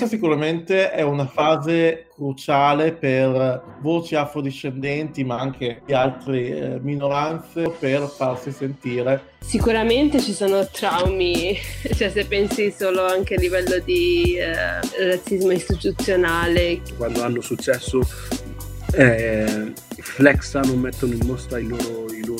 Questa sicuramente è una fase cruciale per voci afrodiscendenti, ma anche di altre eh, minoranze, per farsi sentire. Sicuramente ci sono traumi, cioè se pensi solo anche a livello di eh, razzismo istituzionale. Quando hanno successo eh, flexano, mettono in mostra i loro, i loro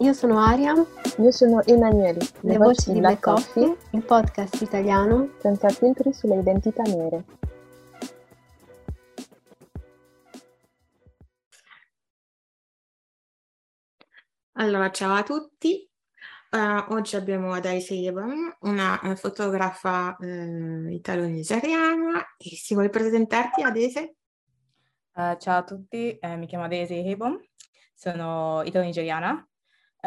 Io sono Aria. Io sono Emanuele. Le, Le voci di Black Coffee, Coffee, il podcast italiano senza filtri sulle identità nere. Allora, ciao a tutti. Uh, oggi abbiamo Daisy Ebon, una uh, fotografa uh, italo-nigeriana. E si vuole presentarti, Adese? ciao a tutti, eh, mi chiamo Daisy Hebon, sono italo-nigeriana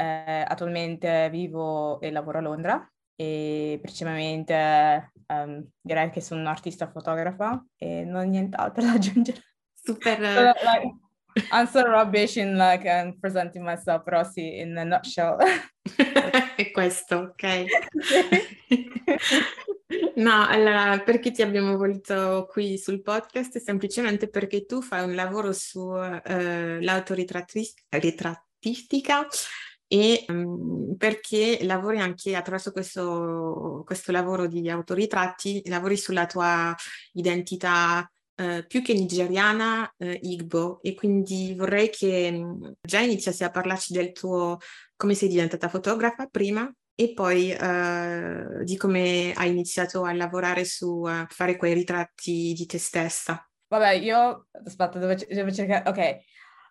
eh, attualmente vivo e lavoro a Londra e principalmente um, direi che sono un'artista fotografa e non ho nient'altro da aggiungere. Super. So, like, I'm so rubbish in like um, presenting myself, però sì, in a nutshell. È questo, ok. no, allora, perché ti abbiamo voluto qui sul podcast? Semplicemente perché tu fai un lavoro sull'autoritrattistica uh, e um, perché lavori anche attraverso questo, questo, lavoro di autoritratti, lavori sulla tua identità uh, più che nigeriana, uh, Igbo, e quindi vorrei che um, già iniziassi a parlarci del tuo, come sei diventata fotografa prima e poi uh, di come hai iniziato a lavorare su fare quei ritratti di te stessa. Vabbè, io, aspetta, dove, dove cercare, ok,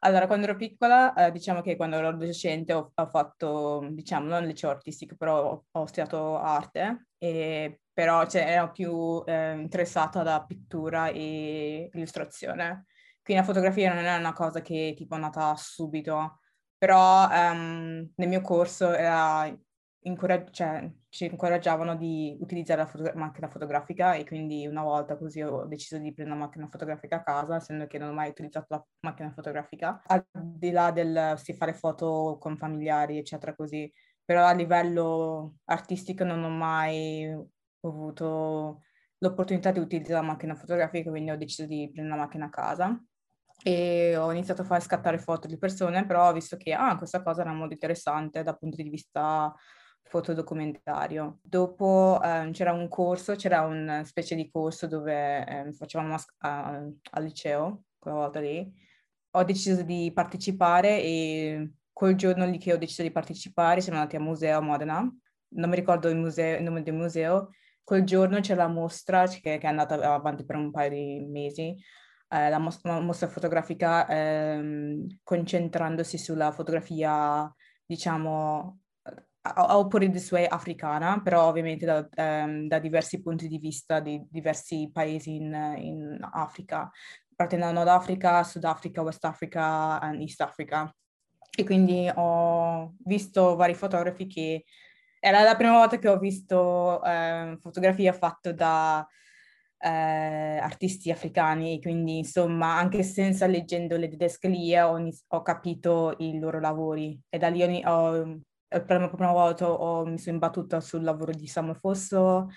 allora, quando ero piccola, eh, diciamo che quando ero adolescente ho, ho, fatto, diciamo, non liceo artistico, però ho, ho studiato arte, e, però cioè, ero più eh, interessata da pittura e illustrazione. Quindi la fotografia non è una cosa che tipo è nata subito, però um, nel mio corso era incoragg- cioè, ci incoraggiavano di utilizzare la foto- macchina fotografica e quindi una volta così ho deciso di prendere una macchina fotografica a casa, essendo che non ho mai utilizzato la macchina fotografica, al di là del sì, fare foto con familiari, eccetera, così. Però a livello artistico non ho mai avuto l'opportunità di utilizzare la macchina fotografica, quindi ho deciso di prendere la macchina a casa e ho iniziato a fare scattare foto di persone, però ho visto che ah, questa cosa era molto interessante dal punto di vista fotodocumentario. Dopo eh, c'era un corso, c'era una specie di corso dove eh, facevamo a, a, al liceo, quella volta lì. Ho deciso di partecipare e quel giorno lì che ho deciso di partecipare siamo andati al museo a Modena. Non mi ricordo il, museo, il nome del museo. Quel giorno c'è la mostra che, che, è andata avanti per un paio di mesi, eh, la, mos- la, mostra fotografica ehm, concentrandosi sulla fotografia, diciamo, It this way, africana, però ovviamente da, um, da diversi punti di vista di diversi paesi in, in Africa, partendo da Nord Africa, Sud Africa, West Africa e East Africa. E quindi ho visto vari fotografi che era la prima volta che ho visto eh, fotografie fatte da eh, artisti africani, quindi insomma anche senza leggendo le didascalie ho, ho capito i loro lavori e da lì ho, per la prima volta ho, mi sono imbattuta sul lavoro di Samuel Fosso,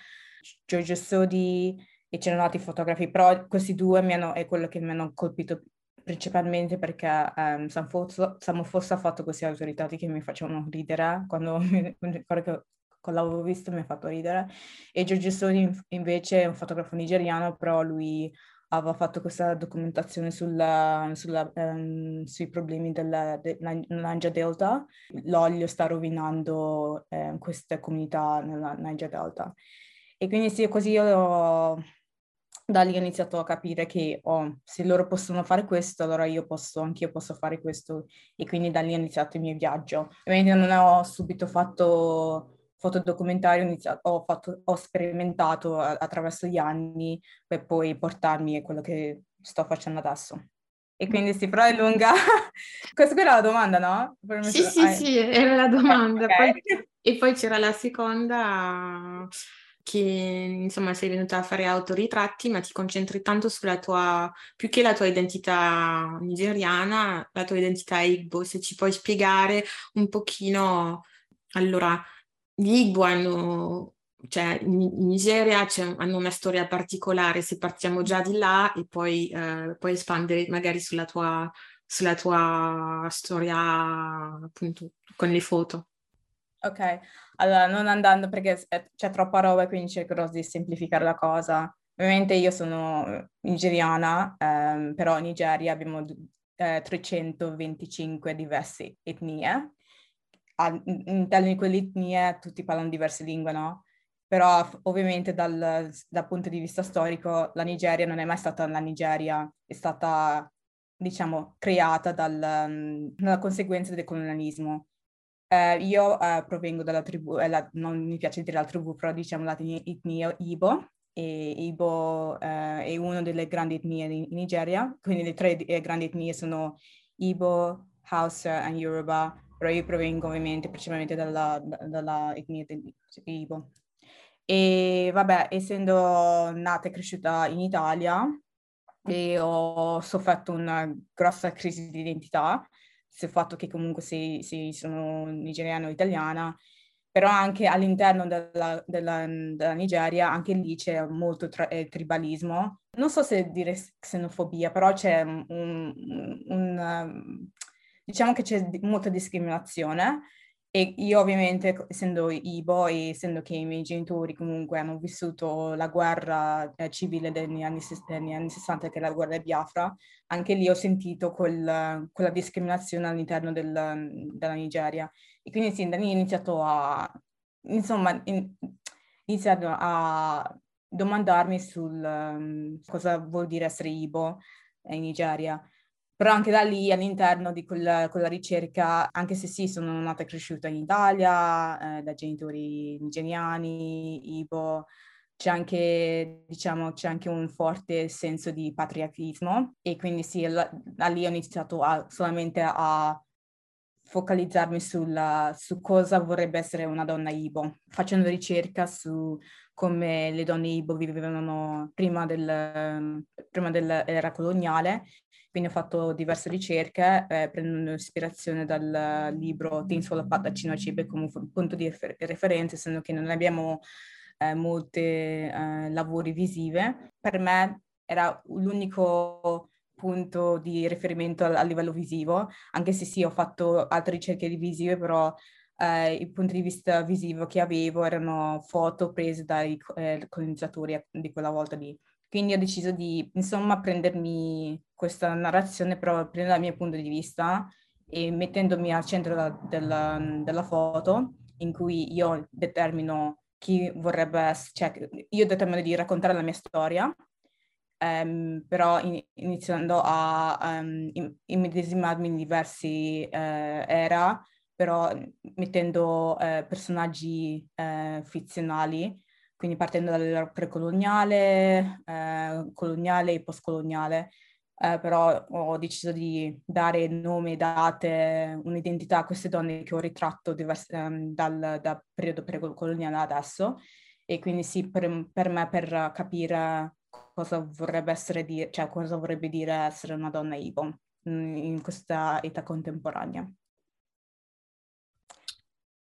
Giorgio Sodi e c'erano altri fotografi, però questi due hanno, è quello che mi hanno colpito principalmente perché um, Samuel Fosso, Fosso ha fatto questi autoritati che mi facevano ridere quando mi quando l'avevo visto mi ha fatto ridere e Giorgio Sodi invece è un fotografo nigeriano però lui aveva fatto questa documentazione sulla, sulla, um, sui problemi del, del Niger Delta. L'olio sta rovinando eh, queste comunità nella Niger Delta. E quindi sì, così io da lì ho iniziato a capire che oh, se loro possono fare questo, allora io posso, anch'io posso fare questo. E quindi da lì ho iniziato il mio viaggio. Ovviamente non ho subito fatto fotodocumentario ho, iniziato, ho, fatto, ho sperimentato attraverso gli anni per poi portarmi a quello che sto facendo adesso. E quindi sì, però è lunga. Questa qui era la domanda, no? Sì, sì, ah, sì, era la domanda. Okay. Poi, e poi c'era la seconda che insomma sei venuta a fare autoritratti, ma ti concentri tanto sulla tua, più che la tua identità nigeriana, la tua identità Igbo, se ci puoi spiegare un pochino, allora, gli Igbo hanno cioè in Nigeria hanno una storia particolare, se partiamo già di là e poi, eh, poi espandere magari sulla tua, sulla tua storia appunto con le foto. Ok, allora non andando perché c'è troppa roba quindi cercherò di semplificare la cosa. Ovviamente io sono nigeriana, ehm, però in Nigeria abbiamo eh, 325 diverse etnie. All'interno di quelle etnie tutti parlano diverse lingue, no? però ovviamente dal, dal, punto di vista storico la Nigeria non è mai stata la Nigeria, è stata diciamo creata dal, dalla conseguenza del colonialismo. Eh, io eh, provengo dalla tribù, eh, la, non mi piace dire la tribù, però diciamo l'etnia Ibo, e Ibo eh, è una delle grandi etnie in Nigeria, quindi le tre eh, grandi etnie sono Ibo, Hausa e Yoruba, però io provengo ovviamente principalmente dalla, dalla etnia di Ibo. E vabbè, essendo nata e cresciuta in Italia, e ho sofferto una grossa crisi di identità, sul fatto che comunque se, se sono nigeriana o italiana, però anche all'interno della, della, della Nigeria, anche lì c'è molto tra, eh, tribalismo. Non so se dire xenofobia, però c'è un, un, un diciamo che c'è molta discriminazione e io ovviamente, essendo Ibo e essendo che i miei genitori comunque hanno vissuto la guerra eh, civile degli anni, degli anni, 60, che è la guerra di Biafra, anche lì ho sentito quel, quella discriminazione all'interno del, della Nigeria. E quindi sì, da lì ho iniziato a, insomma, in, iniziato a domandarmi sul um, cosa vuol dire essere Ibo in Nigeria. Però anche da lì, all'interno di quella, quella ricerca, anche se sì, sono nata e cresciuta in Italia, eh, da genitori nigeriani, Ibo, c'è anche, diciamo, c'è anche un forte senso di patriarchismo. E quindi sì, la, da lì ho iniziato a, solamente a focalizzarmi sulla, su cosa vorrebbe essere una donna Ibo, facendo ricerca su come le donne Ibo vivevano prima, del, prima dell'era coloniale quindi ho fatto diverse ricerche eh, prendendo ispirazione dal libro Things Fall Apart da Cino Cibe come punto di refer- referenza, essendo che non abbiamo eh, molti eh, lavori visive. Per me era l'unico punto di riferimento a, a, livello visivo, anche se sì, ho fatto altre ricerche di visive, però eh, il punto di vista visivo che avevo erano foto prese dai eh, colonizzatori di quella volta lì. Quindi ho deciso di, insomma, prendermi questa narrazione, però prendere dal mio punto di vista e mettendomi al centro da, della, della, foto, in cui io determino chi vorrebbe essere, cioè io determino di raccontare la mia storia, ehm, però in, iniziando a um, immedesimarmi in diversi eh, era, però mettendo eh, personaggi eh, fizionali quindi partendo dal precoloniale, eh, coloniale e postcoloniale, eh, però ho deciso di dare nome, date, un'identità a queste donne che ho ritratto diverse, um, dal, dal, periodo precoloniale adesso e quindi sì, per, per, me per capire cosa vorrebbe essere dire, cioè cosa vorrebbe dire essere una donna mm, in questa età contemporanea.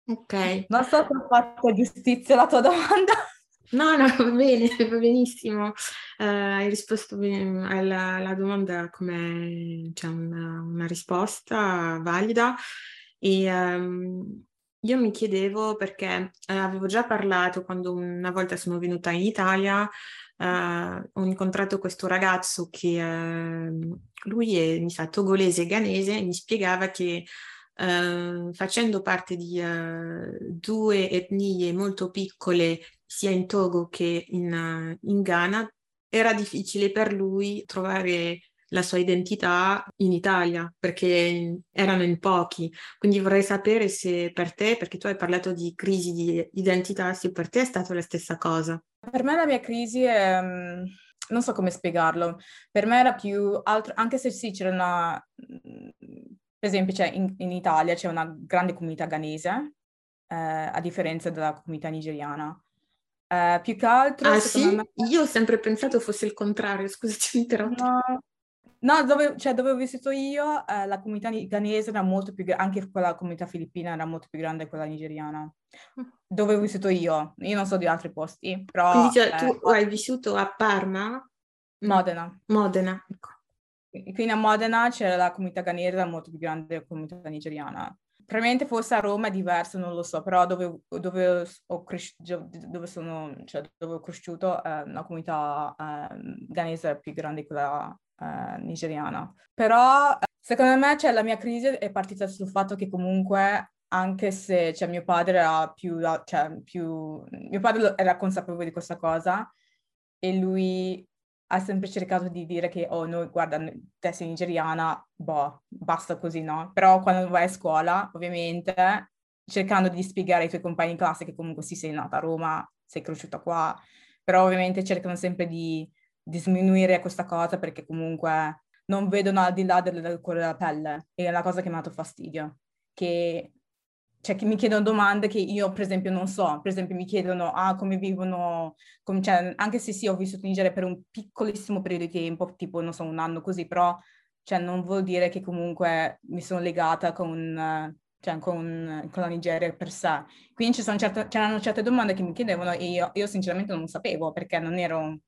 Ok. Non so se ho fatto giustizia alla tua domanda. No, no, va bene, va benissimo. Uh, hai risposto alla, alla domanda come cioè una, una, risposta valida e um, io mi chiedevo perché uh, avevo già parlato quando una volta sono venuta in Italia, uh, ho incontrato questo ragazzo che lui è mi sa, togolese e ghanese e mi spiegava che Uh, facendo parte di uh, due etnie molto piccole sia in Togo che in, in Ghana, era difficile per lui trovare la sua identità in Italia perché erano in pochi. Quindi vorrei sapere se per te, perché tu hai parlato di crisi di identità, se per te è stata la stessa cosa. Per me la mia crisi è, mm, non so come spiegarlo, per me era più altro, anche se sì c'era una, per esempio in, in Italia c'è una grande comunità ghanese, eh, a differenza della comunità nigeriana. Eh, più che altro... Ah sì? Me... Io ho sempre pensato fosse il contrario, scusa ti interrompo. No, no dove, cioè, dove ho vissuto io, eh, la comunità ghanese era molto più grande, anche quella comunità filippina era molto più grande di quella nigeriana. Mm. Dove ho vissuto io, io non so di altri posti, però... Quindi cioè, tu eh, hai vissuto a Parma? Modena. Modena, ecco. Quindi a Modena c'era la comunità ghanese, molto più grande della comunità nigeriana probabilmente forse a Roma è diverso, non lo so, però dove, dove, ho, cres- dove, sono, cioè, dove ho cresciuto eh, la comunità eh, ghanese è più grande di quella eh, nigeriana. Però secondo me cioè, la mia crisi è partita sul fatto che comunque anche se cioè, mio padre era più, cioè, più, mio padre era consapevole di questa cosa e lui ha sempre cercato di dire che, oh, noi, guarda, te sei nigeriana, boh, basta così, no? Però quando vai a scuola, ovviamente, cercando di spiegare ai tuoi compagni di classe che comunque sì, sei nata a Roma, sei cresciuta qua, però ovviamente cercano sempre di, di diminuire questa cosa perché comunque non vedono al di là del, del cuore della pelle. E è la cosa che mi ha dato fastidio, che cioè che mi chiedono domande che io per esempio non so, per esempio mi chiedono ah, come vivono, come, cioè, anche se sì ho vissuto in Nigeria per un piccolissimo periodo di tempo, tipo non so un anno così, però cioè, non vuol dire che comunque mi sono legata con, cioè, con, con la Nigeria per sé. Quindi certe, c'erano certe domande che mi chiedevano e io, io sinceramente non sapevo perché non ero,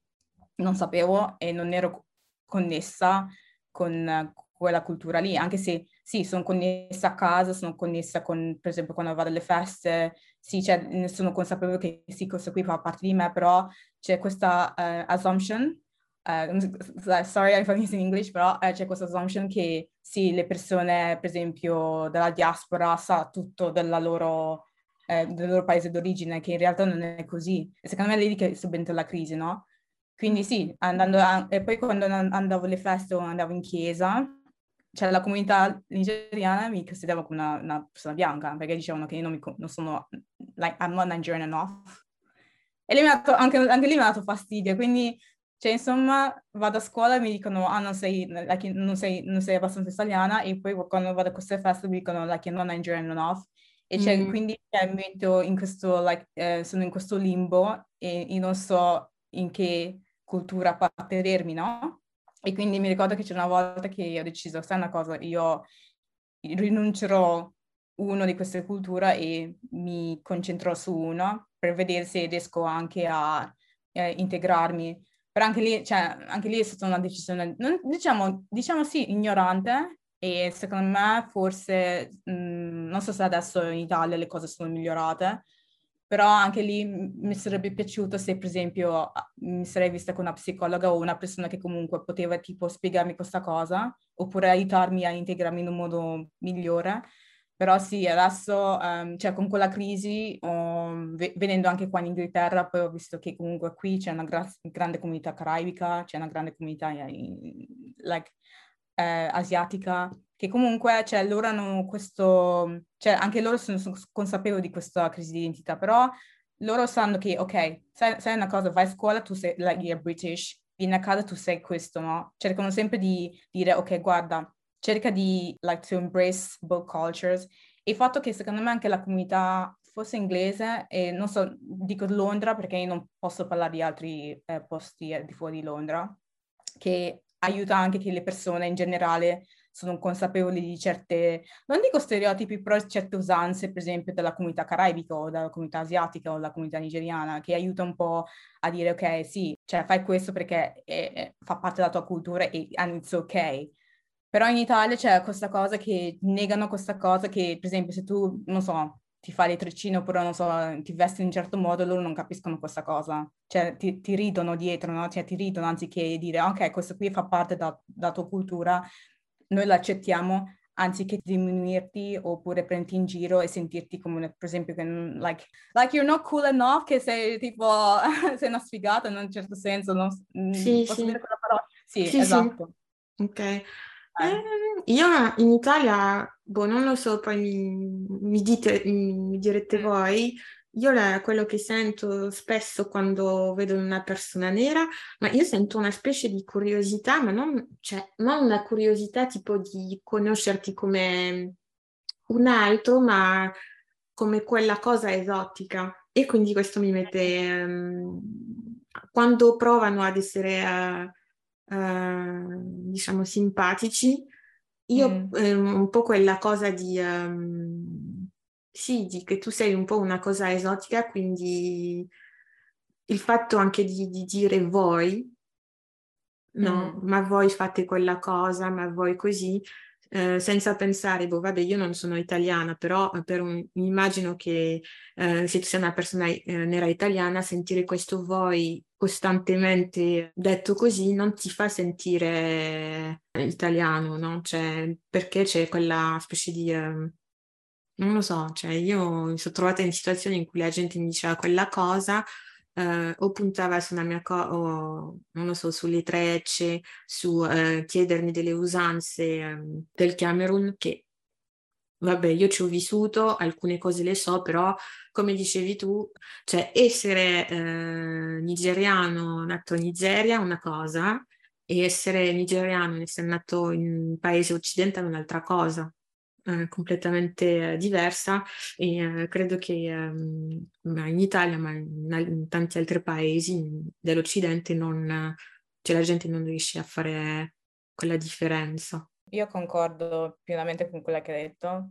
non sapevo e non ero connessa con quella cultura lì, anche se sì, sono connessa a casa, sono connessa con, per esempio, quando vado alle feste, sì, cioè, sono consapevole che sì, questo qui fa parte di me, però c'è questa uh, assumption, uh, sorry if I'm using English, però uh, c'è questa assumption che sì, le persone, per esempio, della diaspora sa tutto della loro, del loro paese d'origine, che in realtà non è così. Secondo me è lì che subentra la crisi, no? Quindi sì, andando a, e poi quando andavo alle feste o andavo in chiesa, cioè la comunità nigeriana mi considerava come una, una, persona bianca, perché dicevano che io non, mi, non sono, like, I'm not Nigerian enough. E lì dato, anche, anche, lì mi ha dato fastidio, quindi, cioè, insomma, vado a scuola e mi dicono, ah, non sei, like, non sei, non sei abbastanza italiana, e poi quando vado a queste feste mi dicono, like, you're not Nigerian enough. E cioè, mm. quindi cioè, mi metto in questo, like, eh, sono in questo limbo e io non so in che cultura appartenermi, no? E quindi mi ricordo che c'è una volta che ho deciso, sai una cosa, io rinuncerò uno di queste culture e mi concentrerò su uno per vedere se riesco anche a eh, integrarmi. Però anche lì, cioè, anche lì è stata una decisione, non, diciamo, diciamo sì, ignorante e secondo me forse, mh, non so se adesso in Italia le cose sono migliorate, però anche lì mi sarebbe piaciuto se per esempio mi sarei vista con una psicologa o una persona che comunque poteva tipo spiegarmi questa cosa oppure aiutarmi a integrarmi in un modo migliore. Però sì, adesso, um, cioè con quella crisi, um, venendo anche qua in Inghilterra, poi ho visto che comunque qui c'è una gra- grande comunità caraibica, c'è una grande comunità in, like, eh, asiatica, che comunque cioè, loro hanno questo, cioè anche loro sono, sono, consapevoli di questa crisi di identità, però loro sanno che, ok, sai, sai una cosa, vai a scuola, tu sei, like, you're British, vieni a casa, tu sei questo, no? Cercano sempre di dire, ok, guarda, cerca di, like, to embrace both cultures. E il fatto che secondo me anche la comunità fosse inglese, e non so, dico Londra perché io non posso parlare di altri eh, posti di fuori di Londra, che aiuta anche che le persone in generale sono consapevoli di certe, non dico stereotipi, però certe usanze, per esempio, della comunità caraibica o della comunità asiatica o della comunità nigeriana, che aiuta un po' a dire, ok, sì, cioè fai questo perché è, fa parte della tua cultura e it's ok. Però in Italia c'è questa cosa che negano questa cosa che, per esempio, se tu, non so, ti fai le treccine oppure, non so, ti vesti in un certo modo, loro non capiscono questa cosa. Cioè, ti, ti ridono dietro, no? Cioè, ti ridono anziché dire, ok, questo qui fa parte della tua cultura, noi l'accettiamo anziché diminuirti oppure prenderti in giro e sentirti come, per esempio, che, like, like you're not cool enough, che sei tipo, sei una sfigata in un certo senso, non, mm, sì, posso sì. dire quella parola? Sì, sì esatto. Sì. Ok. Eh, io in Italia, boh, non lo so, poi mi, mi dite, mi direte mm. voi, io la, quello che sento spesso quando vedo una persona nera, ma io sento una specie di curiosità, ma non, cioè, non una curiosità tipo di conoscerti come un altro, ma come quella cosa esotica. E quindi questo mi mette, um, quando provano ad essere, uh, uh, diciamo, simpatici, io mm. eh, un po' quella cosa di... Um, sì, di che tu sei un po' una cosa esotica, quindi il fatto anche di, di dire voi, no, mm. ma voi fate quella cosa, ma voi così, eh, senza pensare, boh, vabbè, io non sono italiana, però eh, per un, immagino che eh, se tu sei una persona eh, nera italiana, sentire questo voi costantemente detto così non ti fa sentire italiano, no? Cioè, perché c'è quella specie di... Non lo so, cioè io mi sono trovata in situazioni in cui la gente mi diceva quella cosa eh, o puntava su una mia cosa, non lo so, sulle trecce, su eh, chiedermi delle usanze eh, del Camerun che Vabbè, io ci ho vissuto, alcune cose le so, però come dicevi tu, cioè essere eh, nigeriano nato in Nigeria è una cosa e essere nigeriano essere nato in un paese occidentale è un'altra cosa eh, completamente diversa e eh, credo che ehm, in Italia, ma in, in, tanti altri paesi dell'Occidente, non, cioè la gente non riesce a fare quella differenza. Io concordo pienamente con quella che hai detto.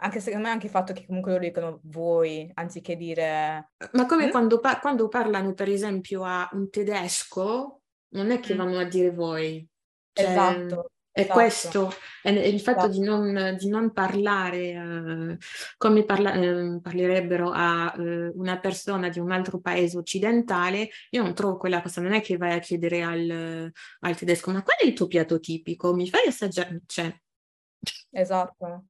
Anche secondo me anche il fatto che comunque loro dicono voi anziché dire... Ma come mm? quando, par- quando, parlano per esempio a un tedesco, non è che mm. vanno a dire voi. Cioè, esatto. È esatto. questo, è il fatto esatto. di, non, di, non, parlare eh, come parla, eh, parlerebbero a eh, una persona di un altro paese occidentale, io non trovo quella cosa, non è che vai a chiedere al, al tedesco, ma qual è il tuo piatto tipico? Mi fai assaggiare? Cioè. Esatto.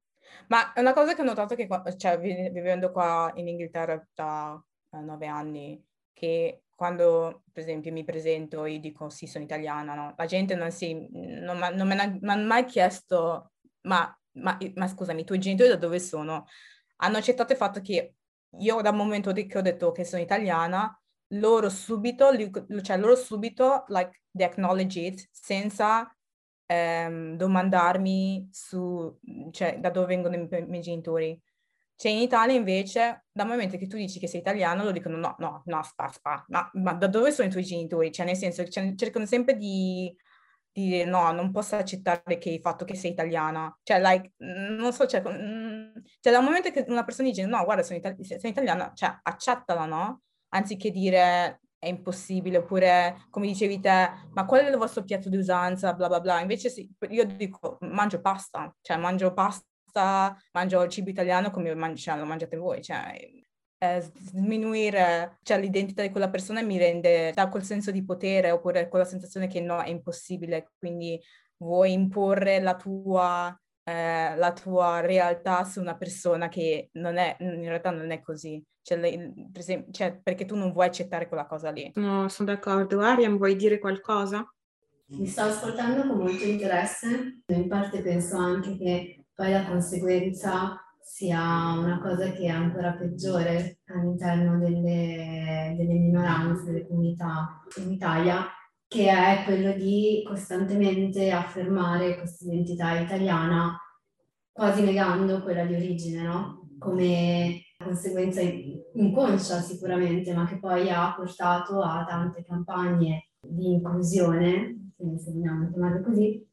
Ma è una cosa che ho notato che, cioè, vivendo qua in Inghilterra da eh, nove anni, che quando per esempio mi presento e dico sì, sono italiana, no? la gente non, si, non, non me ha mai chiesto, ma, ma, ma, scusami, i tuoi genitori da dove sono? Hanno accettato il fatto che io dal momento che ho detto che sono italiana, loro subito, cioè loro subito, like, they acknowledge it senza ehm, domandarmi su, cioè, da dove vengono i miei genitori. Cioè in Italia invece, dal momento che tu dici che sei italiano, lo dicono no, no, no, sta, sta, ma, ma da dove sono i tuoi genitori? Cioè nel senso, cioè, cercano sempre di, di, dire no, non posso accettare che il fatto che sei italiana. Cioè, like, non so, cioè, mm, cioè dal momento che una persona dice no, guarda, sono, itali- sono italiana, cioè accettala, no? Anziché dire è impossibile, oppure come dicevi te, ma qual è il vostro piatto di usanza, bla bla bla. Invece sì, io dico mangio pasta, cioè mangio pasta pasta, mangio il cibo italiano come man- lo mangiate voi, cioè eh, sminuire cioè, l'identità di quella persona mi rende, dà quel senso di potere oppure quella sensazione che no, è impossibile, quindi vuoi imporre la tua, eh, la tua realtà su una persona che non è, in realtà non è così, cioè, le, per esempio, cioè, perché tu non vuoi accettare quella cosa lì. No, sono d'accordo. Ariam, vuoi dire qualcosa? Mi sto ascoltando con molto interesse, in parte penso anche che poi la conseguenza sia una cosa che è ancora peggiore all'interno delle, delle minoranze, delle comunità in Italia, che è quello di costantemente affermare questa identità italiana, quasi negando quella di origine, no? Come conseguenza inconscia sicuramente, ma che poi ha portato a tante campagne di inclusione, se vogliamo chiamarle così,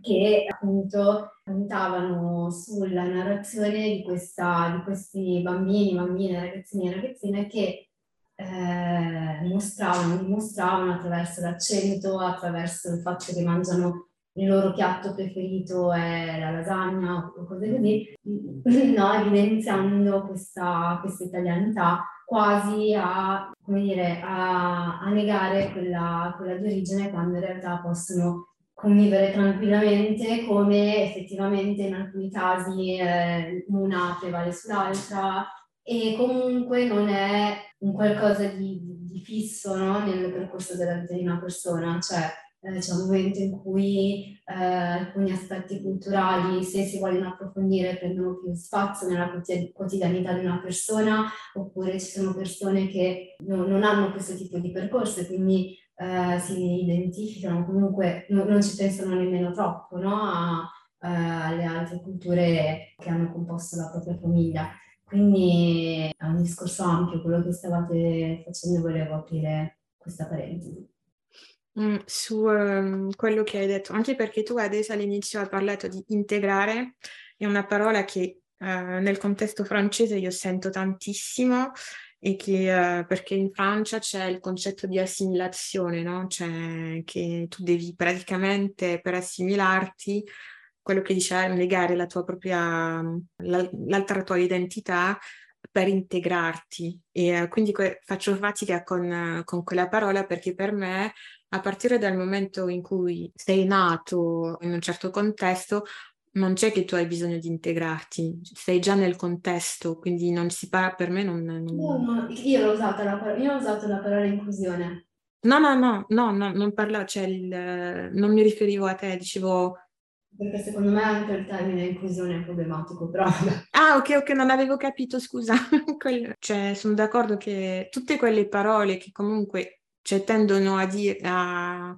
che appunto puntavano sulla narrazione di, questa, di questi bambini, bambine, ragazzini e ragazzine che eh, mostravano, dimostravano attraverso l'accento, attraverso il fatto che mangiano il loro piatto preferito è la lasagna o cose così, no, evidenziando questa, questa italianità quasi a, come dire, a, a negare quella, quella di origine quando in realtà possono convivere tranquillamente come effettivamente in alcuni casi eh, una prevale sull'altra e comunque non è un qualcosa di, di fisso no? nel percorso della vita di una persona, cioè eh, c'è un momento in cui eh, alcuni aspetti culturali, se si vogliono approfondire, prendono più spazio nella quotidianità di una persona, oppure ci sono persone che no, non hanno questo tipo di percorso quindi eh, si identificano, comunque no, non ci pensano nemmeno troppo no? A, eh, alle altre culture che hanno composto la propria famiglia. Quindi è un discorso ampio quello che stavate facendo, volevo aprire questa parentesi. Mm, su um, quello che hai detto, anche perché tu adesso all'inizio hai parlato di integrare, è una parola che uh, nel contesto francese io sento tantissimo e che uh, perché in Francia c'è il concetto di assimilazione, no? Cioè che tu devi praticamente per assimilarti quello che dice negare la tua propria, la, l'altra tua identità per integrarti e uh, quindi que- faccio fatica con, con quella parola perché per me a partire dal momento in cui sei nato in un certo contesto, non c'è che tu hai bisogno di integrarti, sei già nel contesto, quindi non si parla per me. Non, non... No, no, io, ho usato la parola, io ho usato la parola inclusione. No, no, no, no, no non parlavo, cioè il, non mi riferivo a te, dicevo. Perché secondo me anche il termine inclusione è problematico, però. Ah, ok, ok, non avevo capito, scusa. cioè, sono d'accordo che tutte quelle parole che comunque cioè tendono a dire, a,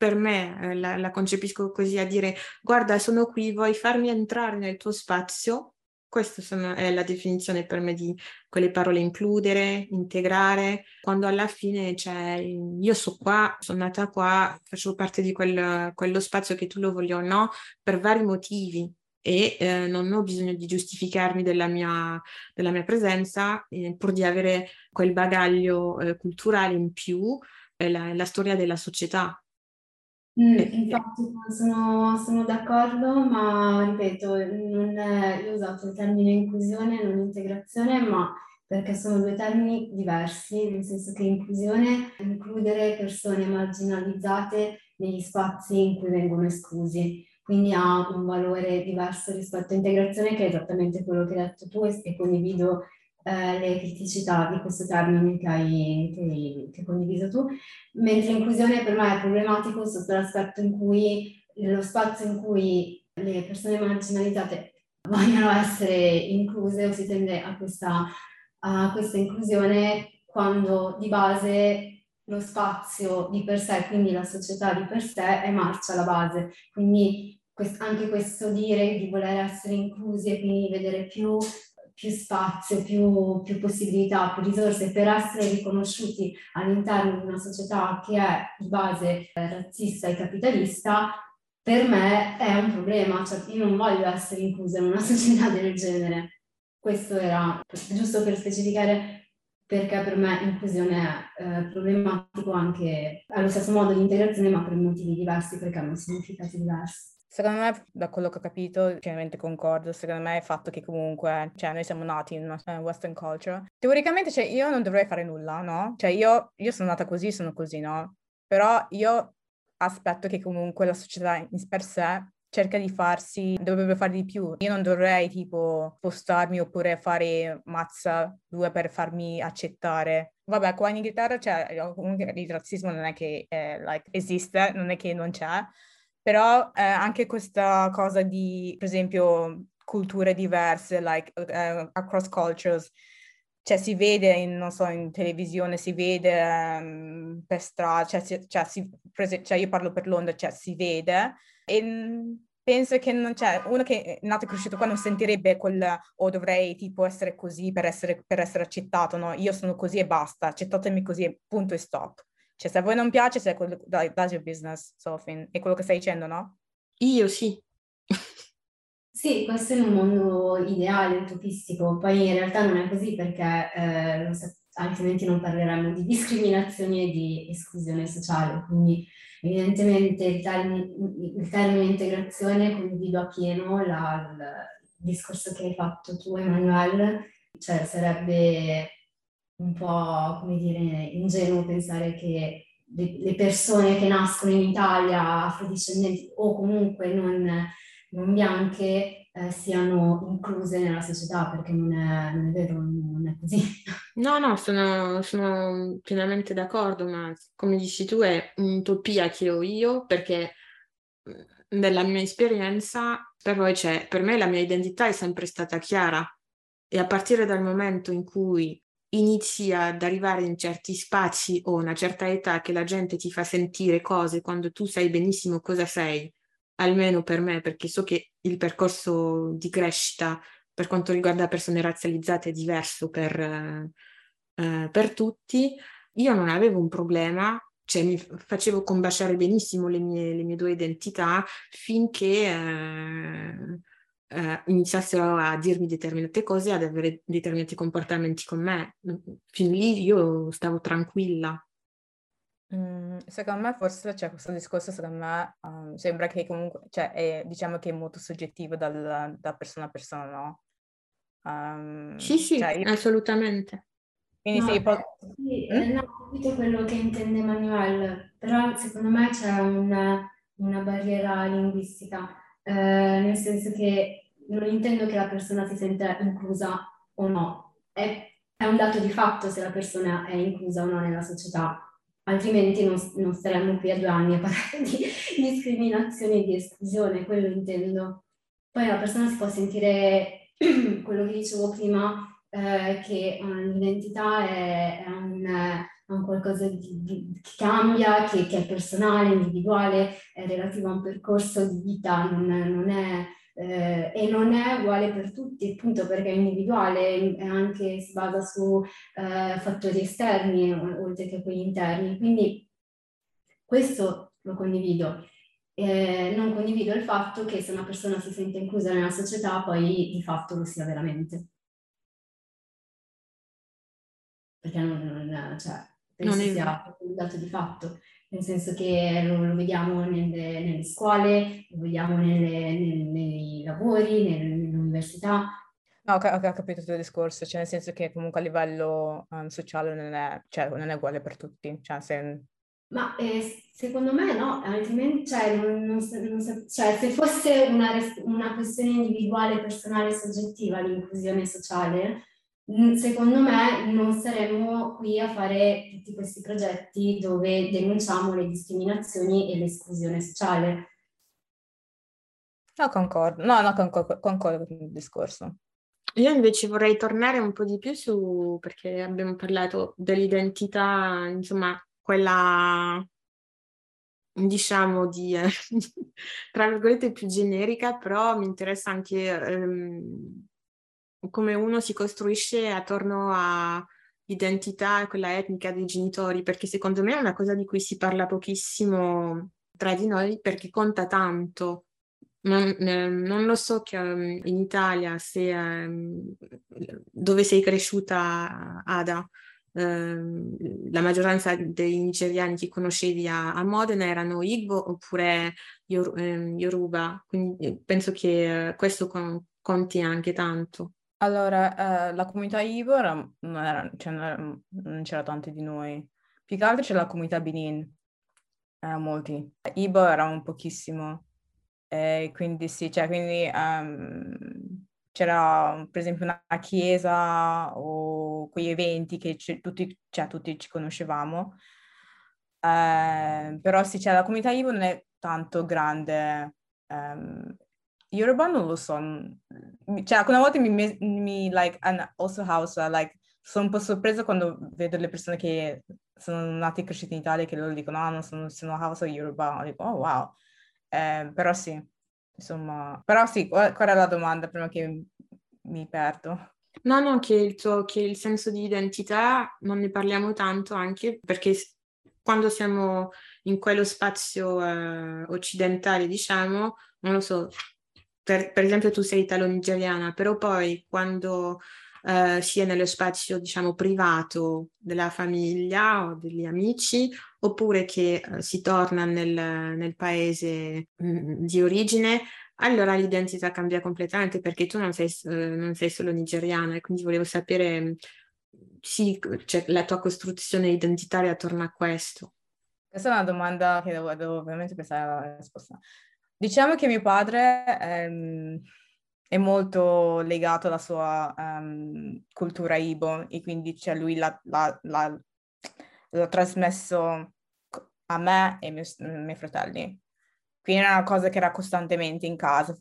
per me eh, la, la, concepisco così, a dire guarda sono qui, vuoi farmi entrare nel tuo spazio? Questa è la definizione per me di quelle parole includere, integrare, quando alla fine c'è io sono qua, sono nata qua, faccio parte di quel, quello spazio che tu lo voglio o no, per vari motivi, e eh, non ho bisogno di giustificarmi della mia, della mia presenza eh, pur di avere quel bagaglio eh, culturale in più, la, la, storia della società. Mm, infatti sono, sono, d'accordo, ma ripeto, non è, io ho usato il termine inclusione, non integrazione, ma perché sono due termini diversi, nel senso che inclusione è includere persone marginalizzate negli spazi in cui vengono esclusi. Quindi ha un valore diverso rispetto a integrazione che è esattamente quello che hai detto tu e, e condivido eh, le criticità di questo termine che hai, che, che condiviso tu, mentre inclusione per me è problematico sotto l'aspetto in cui lo spazio in cui le persone marginalizzate vogliono essere incluse o si tende a questa, a questa inclusione quando di base lo spazio di per sé, quindi la società di per sé, è marcia alla base. Quindi anche questo dire di voler essere inclusi e quindi vedere più, più spazio, più, più, possibilità, più risorse per essere riconosciuti all'interno di una società che è di base eh, razzista e capitalista, per me è un problema, cioè io non voglio essere inclusa in una società del genere. Questo era giusto per specificare perché per me inclusione è eh, problematico anche allo stesso modo di integrazione, ma per motivi diversi perché hanno significati diversi. Secondo me, da quello che ho capito, pienamente concordo, secondo me è il fatto che comunque, cioè, noi siamo nati in una western culture. Teoricamente, cioè, io non dovrei fare nulla, no? Cioè, io, io sono nata così, sono così, no? Però io aspetto che comunque la società in per sé cerca di farsi, dovrebbe fare di più. Io non dovrei tipo spostarmi oppure fare mazza due per farmi accettare. Vabbè, qua in Inghilterra cioè, comunque il razzismo non è che eh, like, esiste, non è che non c'è, però eh, anche questa cosa di, per esempio, culture diverse, like uh, across cultures, cioè si vede in, non so, in televisione, si vede um, per strada, cioè, si, cioè, si, cioè, io parlo per Londra, cioè si vede e penso che non c'è, uno che è nato e cresciuto qua non sentirebbe quel o oh, dovrei tipo essere così per essere, per essere accettato, no? Io sono così e basta, accettatemi così, punto e stop. Cioè, se a voi non piace, se quello, that's your business, Sofin. È quello che stai dicendo, no? Io sì. sì, questo è un mondo ideale, utopistico. Poi in realtà non è così perché eh, altrimenti non parleremmo di discriminazione e di esclusione sociale. Quindi evidentemente il termine, il termine integrazione condivido appieno la, il discorso che hai fatto tu, Emanuele, cioè sarebbe un po', come dire, ingenuo pensare che le, persone che nascono in Italia, afrodiscendenti o comunque non, non bianche, eh, siano incluse nella società, perché non è, non è vero, non è così. No, no, sono, sono pienamente d'accordo, ma come dici tu è un'utopia che ho io perché nella mia esperienza per voi c'è, per me la mia identità è sempre stata chiara e a partire dal momento in cui inizi ad arrivare in certi spazi o una certa età che la gente ti fa sentire cose quando tu sai benissimo cosa sei, almeno per me, perché so che il percorso di crescita per quanto riguarda persone razzializzate è diverso per, eh, per tutti, io non avevo un problema cioè mi facevo combaciare benissimo le mie, le mie due identità finché eh, eh, iniziassero a dirmi determinate cose, ad avere determinati comportamenti con me. Fin lì io stavo tranquilla. Mm, secondo me forse cioè, questo discorso secondo me um, sembra che comunque cioè, è, diciamo che è molto soggettivo dal, da persona a persona, no? Um, sì, sì, cioè, io... assolutamente. Quindi no, sì, po- sì mm? non ho capito quello che intende Manuel, però secondo me c'è una, una barriera linguistica, eh, nel senso che non intendo che la persona si senta inclusa o no, è, è, un dato di fatto se la persona è inclusa o no nella società, altrimenti non, non staremmo qui a due anni a parlare di discriminazione e di esclusione, quello intendo. Poi la persona si può sentire, quello che dicevo prima, eh, che l'identità è, è, un, un, qualcosa di, di, che cambia, che, che, è personale, individuale, è relativo a un percorso di vita, non, non è, eh, e non è uguale per tutti, appunto perché è individuale e anche si basa su eh, fattori esterni oltre che quelli interni. Quindi questo lo condivido. Eh, non condivido il fatto che se una persona si sente inclusa nella società poi di fatto lo sia veramente. perché non, non cioè, penso non sia un dato di fatto, nel senso che lo, lo vediamo nelle, nelle, scuole, lo vediamo nelle, nelle, nei lavori, nell'università. No, ho, ho, capito il tuo discorso, cioè nel senso che comunque a livello um, sociale non è, cioè, non è, uguale per tutti. Cioè, se... Ma eh, secondo me no, altrimenti cioè, non, non, cioè, se fosse una, una questione individuale, personale, soggettiva l'inclusione sociale, secondo me non saremmo qui a fare tutti questi progetti dove denunciamo le discriminazioni e l'esclusione sociale. No, concordo, no, no, concordo, concordo con il discorso. Io invece vorrei tornare un po' di più su, perché abbiamo parlato dell'identità, insomma, quella, diciamo, di, eh, tra virgolette, più generica, però mi interessa anche ehm, come uno si costruisce attorno all'identità, quella etnica dei genitori, perché secondo me è una cosa di cui si parla pochissimo tra di noi perché conta tanto. Non, eh, non lo so che um, in Italia, se, um, dove sei cresciuta Ada, la maggioranza dei nigeriani che conoscevi a, a Modena erano Igbo oppure Yor- Yoruba, quindi penso che uh, questo con- conti anche tanto. Allora, eh, la comunità Ivo era, non, era, cioè non, era, non, c'era tanti di noi. Più che altro c'è la comunità Benin, erano molti. Ibo era un pochissimo. E quindi sì, cioè, quindi um, c'era per esempio una chiesa o quegli eventi che tutti, cioè, tutti ci conoscevamo. Eh, però sì, cioè, la comunità Ivo non è tanto grande. Um, Yoruba non lo cioè alcune volte mi, mi like, and also Hausa, like, sono un po' sorpresa quando vedo le persone che sono nate e cresciute in Italia che loro dicono, ah, non sono, sono Hausa o Yoruba, dico, oh wow, eh, però sì, insomma, però sì, qual, qual è la domanda prima che mi perdo? No, no, che il, tuo, che il senso di identità non ne parliamo tanto anche perché quando siamo in quello spazio eh, occidentale, diciamo, non lo so, per, per esempio tu sei italo-nigeriana, però poi quando eh, si è nello spazio, diciamo, privato della famiglia o degli amici, oppure che eh, si torna nel, nel paese mh, mm, di origine, allora l'identità cambia completamente perché tu non sei, eh, non sei solo nigeriana e quindi volevo sapere sì, cioè, la tua costruzione identitaria attorno a questo. Questa è una domanda che devo, devo ovviamente pensare alla risposta. Diciamo che mio padre, ehm, è molto legato alla sua um, cultura Ibo e quindi cioè, lui l'ha, l'ha, l'ha, l'ha, trasmesso a me e ai miei, miei, fratelli. Quindi era una cosa che era costantemente in casa,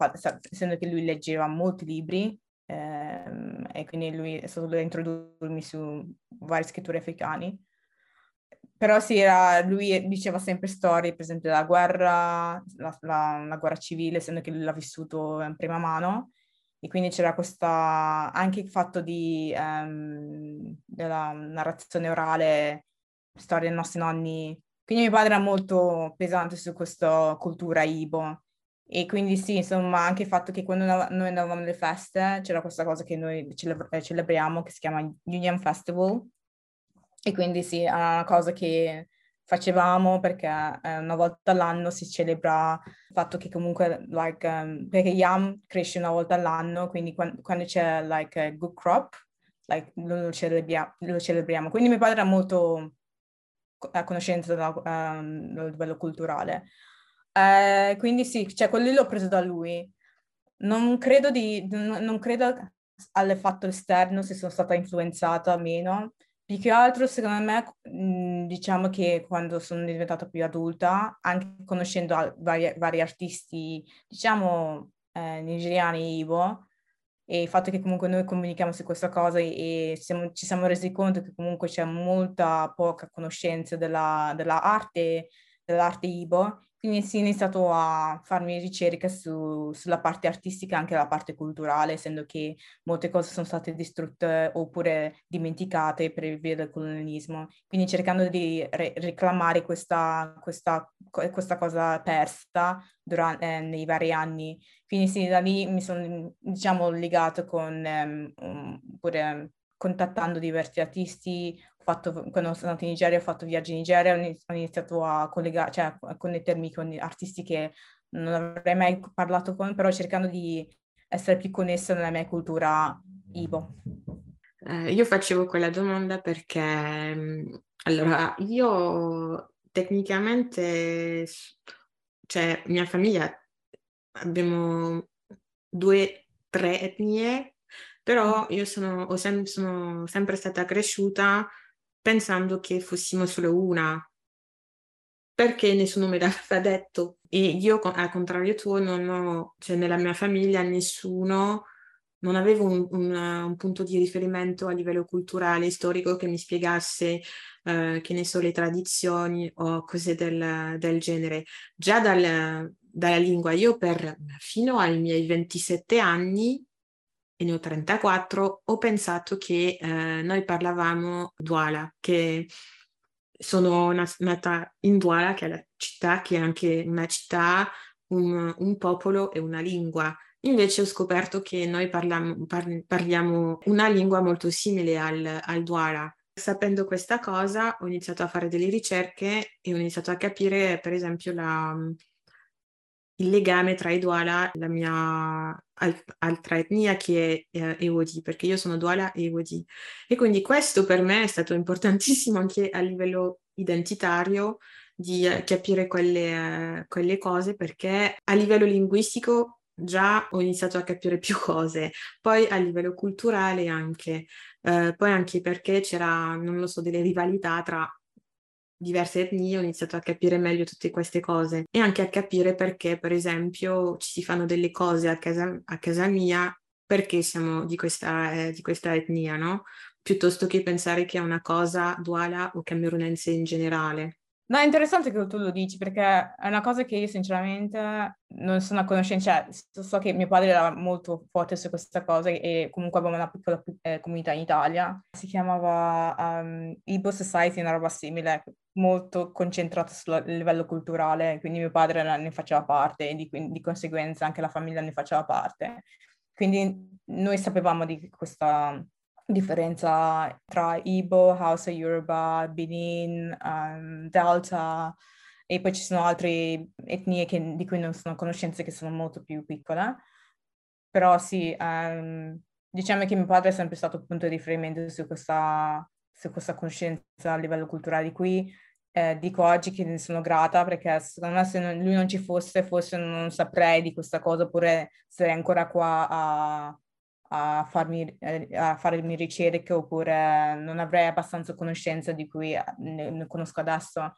essendo che lui leggeva molti libri ehm, e quindi lui è stato da introdurmi su varie scritture africane. Però sì, era, lui diceva sempre storie, per esempio, della guerra, la, la, la guerra civile, essendo che lui l'ha vissuto in prima mano e quindi c'era questa, anche il fatto di, um, della narrazione orale, storie dei nostri nonni. Quindi mio padre era molto pesante su questa cultura Ibo. E quindi sì, insomma, anche il fatto che quando noi andavamo alle feste c'era questa cosa che noi celebra- celebriamo che si chiama Union Festival. E quindi sì, è una cosa che facevamo perché eh, una volta all'anno si celebra il fatto che comunque, like, um, perché Yam cresce una volta all'anno, quindi quando, quando c'è, like, a good crop, like, lo, celebria- lo, celebriamo. Quindi mio padre era molto a conoscenza um, del livello culturale. Eh, quindi sì, cioè quello l'ho preso da lui. Non credo, di, non credo all'effetto esterno se sono stata influenzata o meno, più che altro, secondo me, mhmm, diciamo che quando sono diventata più adulta, anche conoscendo vari, vari artisti, diciamo, eh, nigeriani, Ivo, e il fatto che comunque noi comunichiamo su questa cosa e, siamo, ci siamo resi conto che comunque c'è molta poca conoscenza della, della arte, dell'arte Ibo, quindi sì, ho iniziato a farmi ricerche su, sulla parte artistica e anche la parte culturale, essendo che molte cose sono state distrutte oppure dimenticate per via del colonialismo. Quindi cercando di re- reclamare questa, questa, questa, cosa persa durante, eh, nei vari anni. Quindi sì, da lì mi sono, diciamo, legato con, um, pure contattando diversi artisti, fatto, quando sono andata in Nigeria, ho fatto viaggi in Nigeria, ho iniziato a, collegare, cioè, a connettermi con artisti che non avrei mai parlato con, però cercando di essere più connessa nella mia cultura Ibo. Eh, io facevo quella domanda perché, mm, allora, io tecnicamente, cioè, mia famiglia, abbiamo due, tre etnie, però io sono, sem- sono sempre stata cresciuta pensando che fossimo solo una, perché nessuno me l'aveva detto. E io, al contrario tuo, non ho, cioè nella mia famiglia nessuno, non avevo un, un, un punto di riferimento a livello culturale, storico che mi spiegasse, eh, che ne so, le tradizioni o cose del, del genere. Già dal, dalla lingua, io per fino ai miei 27 anni e ne ho 34, ho pensato che eh, noi parlavamo Douala, che sono nata in Douala, che è la città, che è anche una città, un, un popolo e una lingua. Invece ho scoperto che noi parliamo, par- parliamo una lingua molto simile al, al Douala. Sapendo questa cosa ho iniziato a fare delle ricerche e ho iniziato a capire, per esempio, la, il legame tra i Douala e la mia altra etnia che è eh, Ewodi, perché io sono Douala e Ewodi. E quindi questo per me è stato importantissimo anche a livello identitario di eh, capire quelle, uh, quelle cose, perché a livello linguistico già ho iniziato a capire più cose, poi a livello culturale anche, uh, poi anche perché c'era, non lo so, delle rivalità tra diverse etnie ho iniziato a capire meglio tutte queste cose e anche a capire perché, per esempio, ci si fanno delle cose a casa, a casa mia perché siamo di questa, eh, di questa etnia, no? Piuttosto che pensare che è una cosa duala o camerunense in generale. No, è interessante che tu lo dici perché è una cosa che io sinceramente non sono a conoscenza, cioè, so che mio padre era molto forte su questa cosa e comunque avevamo una piccola eh, comunità in Italia, si chiamava um, Igbo Society, una roba simile, molto concentrata sul livello culturale, quindi mio padre ne faceva parte e di, di conseguenza anche la famiglia ne faceva parte. Quindi noi sapevamo di questa differenza tra Igbo, Hausa, Yoruba, Benin, um, Delta e poi ci sono altre etnie che, di cui non sono a conoscenza che sono molto più piccole. Però sì, um, diciamo che mio padre è sempre stato un punto di riferimento su questa, su questa conoscenza a livello culturale qui eh, dico oggi che ne sono grata perché secondo me se non, lui non ci fosse forse non saprei di questa cosa oppure sarei ancora qua a, a, farmi, eh, a mie ricerche oppure non avrei abbastanza conoscenza di cui eh, ne conosco adesso.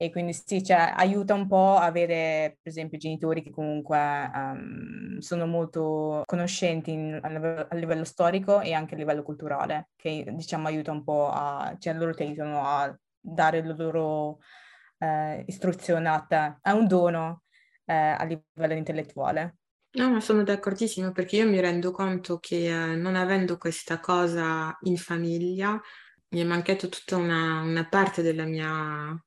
E quindi sì, cioè, aiuta un po' avere, per esempio, genitori che comunque um, sono molto conoscenti in, a, livello, a, livello, storico e anche a livello culturale, che diciamo aiuta un po' a, cioè loro ti aiutano a dare la loro eh, istruzione a te. È un dono eh, a livello intellettuale. No, ma sono d'accordissimo perché io mi rendo conto che eh, non avendo questa cosa in famiglia mi è mancato tutta una, una parte della mia,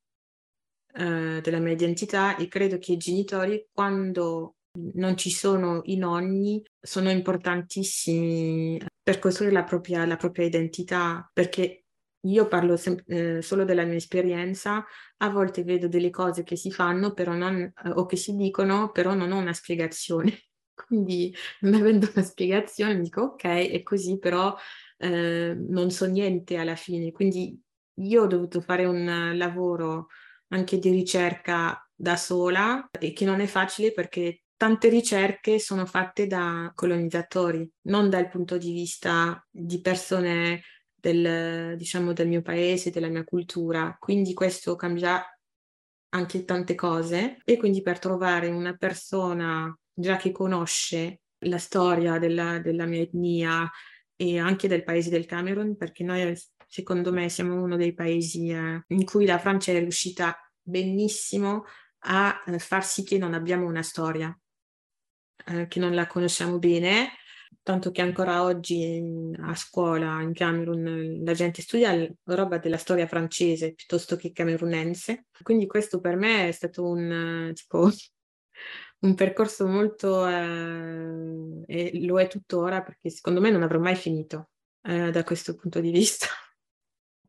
eh, della mia identità e credo che i genitori quando non ci sono i nonni sono importantissimi per costruire la propria, la propria identità perché io parlo sem- eh, solo della mia esperienza, a volte vedo delle cose che si fanno però non, eh, o che si dicono, però non ho una spiegazione. Quindi non avendo una spiegazione dico ok, è così, però eh, non so niente alla fine. Quindi io ho dovuto fare un lavoro anche di ricerca da sola e che non è facile perché tante ricerche sono fatte da colonizzatori, non dal punto di vista di persone del, diciamo, del mio paese, della mia cultura. Quindi questo cambia anche tante cose e quindi per trovare una persona già che conosce la storia della, della mia etnia e anche del paese del Camerun, perché noi secondo me siamo uno dei paesi eh, in cui la Francia è riuscita benissimo a eh, far sì che non abbiamo una storia, eh, che non la conosciamo bene, tanto che ancora oggi a scuola in Camerun la gente studia roba della storia francese piuttosto che camerunense. Quindi questo per me è stato un tipo un percorso molto, eh, e lo è tuttora perché secondo me non avrò mai finito eh, da questo punto di vista.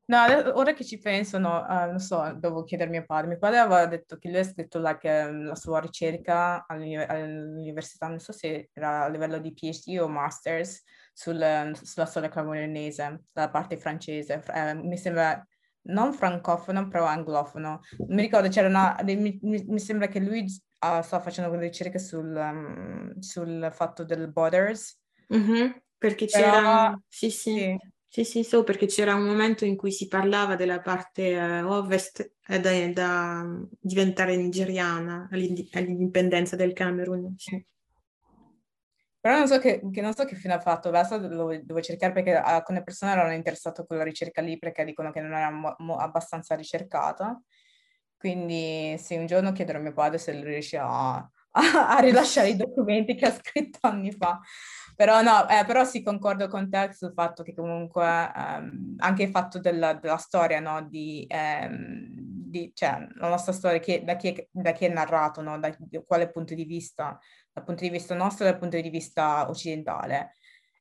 No, ora che ci penso, no, uh, non so, devo chiedere a mio padre. Mio padre aveva detto che lui ha scritto like, la sua ricerca all'università, non so se era a livello di PhD o Masters, sul, sulla storia camerunese, dalla parte francese. Eh, mi sembra non francofono, però anglofono. Mi ricordo c'era una, mi, mi sembra che lui uh, stava facendo delle ricerche sul, um, sul fatto del borders. Mm-hmm, perché c'era... Però, sì, sì. sì. Sì, sì, so perché c'era un momento in cui si parlava della parte eh, ovest eh, da, da, diventare nigeriana all'indipendenza del Camerun. Sì. Però non so che, che, non so che fine ha fatto, adesso lo devo cercare perché alcune persone erano interessate a quella ricerca lì perché dicono che non era mo- abbastanza ricercata. Quindi sì, un giorno chiederò a mio padre se lui riesce a, a, a rilasciare i documenti che ha scritto anni fa. Però no, eh, però sì, concordo con te sul fatto che comunque ehm, anche il fatto della, della storia, no, di, ehm, di, cioè la nostra storia, che, da, chi è, da chi è narrato, no, da, da quale punto di vista, dal punto di vista nostro e dal punto di vista occidentale.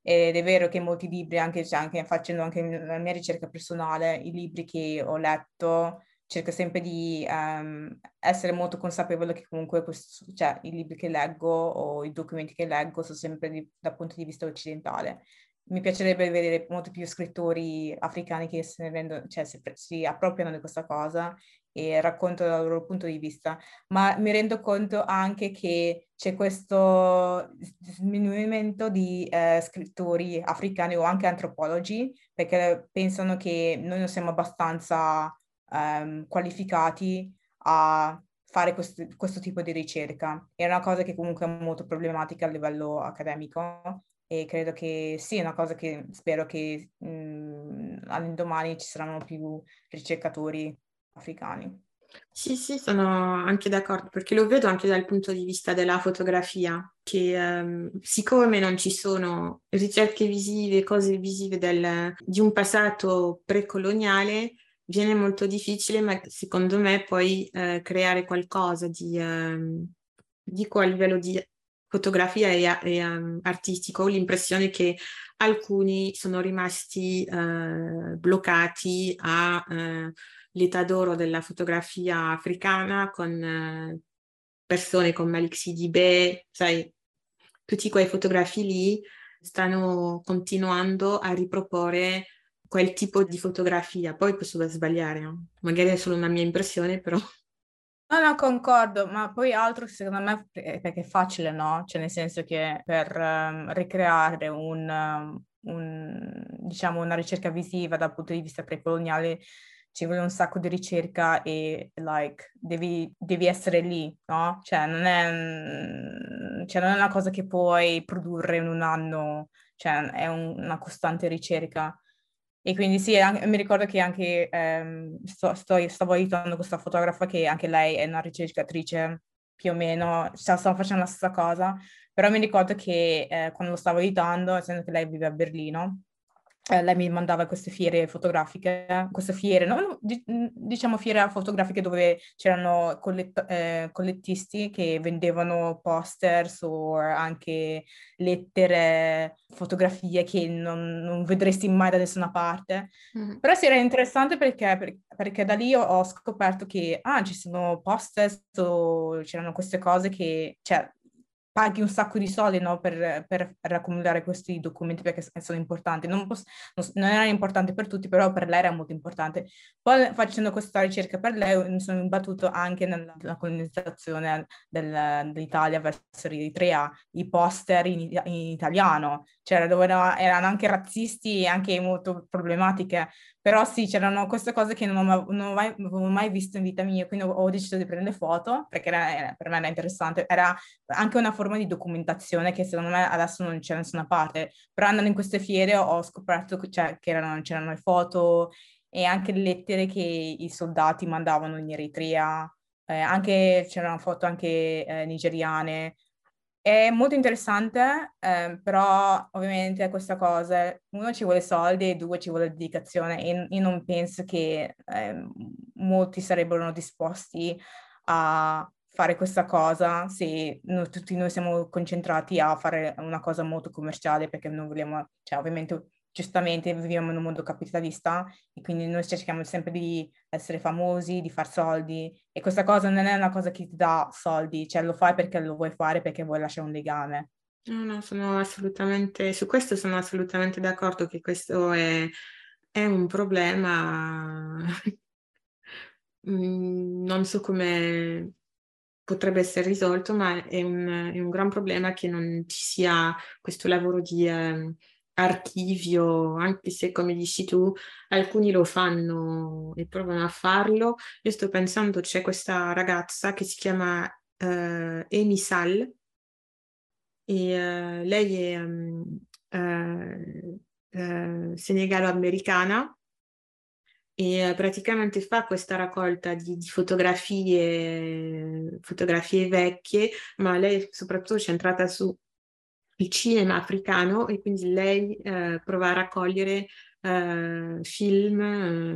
Ed è vero che molti libri, anche, cioè, anche facendo anche la mia ricerca personale, i libri che ho letto, cerco sempre di um, essere molto consapevole che comunque questo, cioè, i libri che leggo o i documenti che leggo sono sempre di, dal punto di vista occidentale. Mi piacerebbe vedere molti più scrittori africani che se ne rendono, cioè, si, si appropriano di questa cosa e raccontano dal loro punto di vista, ma mi rendo conto anche che c'è questo sminuimento di eh, scrittori africani o anche antropologi perché pensano che noi non siamo abbastanza um, qualificati a fare questo, questo, tipo di ricerca. È una cosa che comunque è molto problematica a livello accademico e credo che sia sì, una cosa che spero che mh, all'indomani ci saranno più ricercatori africani. Sì, sì, sono anche d'accordo perché lo vedo anche dal punto di vista della fotografia, che um, siccome non ci sono ricerche visive, cose visive del, di un passato precoloniale, viene molto difficile, ma secondo me poi eh, creare qualcosa di, eh, dico a livello di fotografia e, e um, artistico, l'impressione che alcuni sono rimasti eh, bloccati all'età eh, d'oro della fotografia africana con eh, persone come Malik Sidibe, sai, tutti quei fotografi lì stanno continuando a riproporre quel tipo di fotografia. Poi posso sbagliare, no? magari è solo una mia impressione, però. No, no, concordo, ma poi altro secondo me perché è facile, no? Cioè nel senso che per um, ricreare un, um, un, diciamo, una ricerca visiva dal punto di vista precoloniale ci vuole un sacco di ricerca e like, devi, devi essere lì, no? Cioè non, è, cioè non è una cosa che puoi produrre in un anno, cioè è un, una costante ricerca. E quindi sì, anche, mi ricordo che anche ehm, sto, sto, stavo aiutando questa fotografa che anche lei è una ricercatrice più o meno, cioè, stavo facendo la stessa cosa, però mi ricordo che eh, quando lo stavo aiutando, essendo che lei vive a Berlino, eh, lei mi mandava queste fiere fotografiche, queste fiere, no, diciamo fiere fotografiche dove c'erano collett- eh, collettisti che vendevano posters o anche lettere, fotografie che non, non vedresti mai da nessuna parte. Mm-hmm. Però sì, era interessante perché, per, perché da lì ho scoperto che ah, ci sono posters o c'erano queste cose che, cioè, paghi un sacco di soldi no, per, per, per, questi documenti perché sono importanti. Non, posso, non, era importante per tutti, però per lei era molto importante. Poi facendo questa ricerca per lei mi sono imbattuto anche nella, nella colonizzazione del, dell'Italia verso l'Eritrea, i poster in, in italiano, cioè dove erano anche razzisti e anche molto problematiche, però sì, c'erano queste cose che non, ho, non mai, avevo mai visto in vita mia, quindi ho, deciso di prendere foto perché era, per me era interessante, era anche una forma di documentazione che secondo me adesso non c'è da nessuna parte, però andando in queste fiere ho scoperto cioè, che erano, c'erano le foto e anche le lettere che i soldati mandavano in Eritrea, eh, anche c'erano foto anche eh, nigeriane, è molto interessante, eh, però ovviamente questa cosa, uno ci vuole soldi e due ci vuole dedicazione e io non penso che eh, molti sarebbero disposti a fare questa cosa se noi, tutti noi siamo concentrati a fare una cosa molto commerciale perché non vogliamo, cioè ovviamente giustamente viviamo in un mondo capitalista e quindi noi cerchiamo sempre di essere famosi, di far soldi e questa cosa non è una cosa che ti dà soldi, cioè lo fai perché lo vuoi fare, perché vuoi lasciare un legame. No, no, sono assolutamente, su questo sono assolutamente d'accordo che questo è, è un problema, mm, non so come potrebbe essere risolto, ma è un, è un, gran problema che non ci sia questo lavoro di... Eh, archivio, anche se come dici tu, alcuni lo fanno e provano a farlo. Io sto pensando, c'è questa ragazza che si chiama uh, Amy Sall e uh, lei è um, uh, senegalo-americana e praticamente fa questa raccolta di, di, fotografie, fotografie vecchie, ma lei è soprattutto centrata su il cinema africano e quindi lei eh, prova a raccogliere eh, film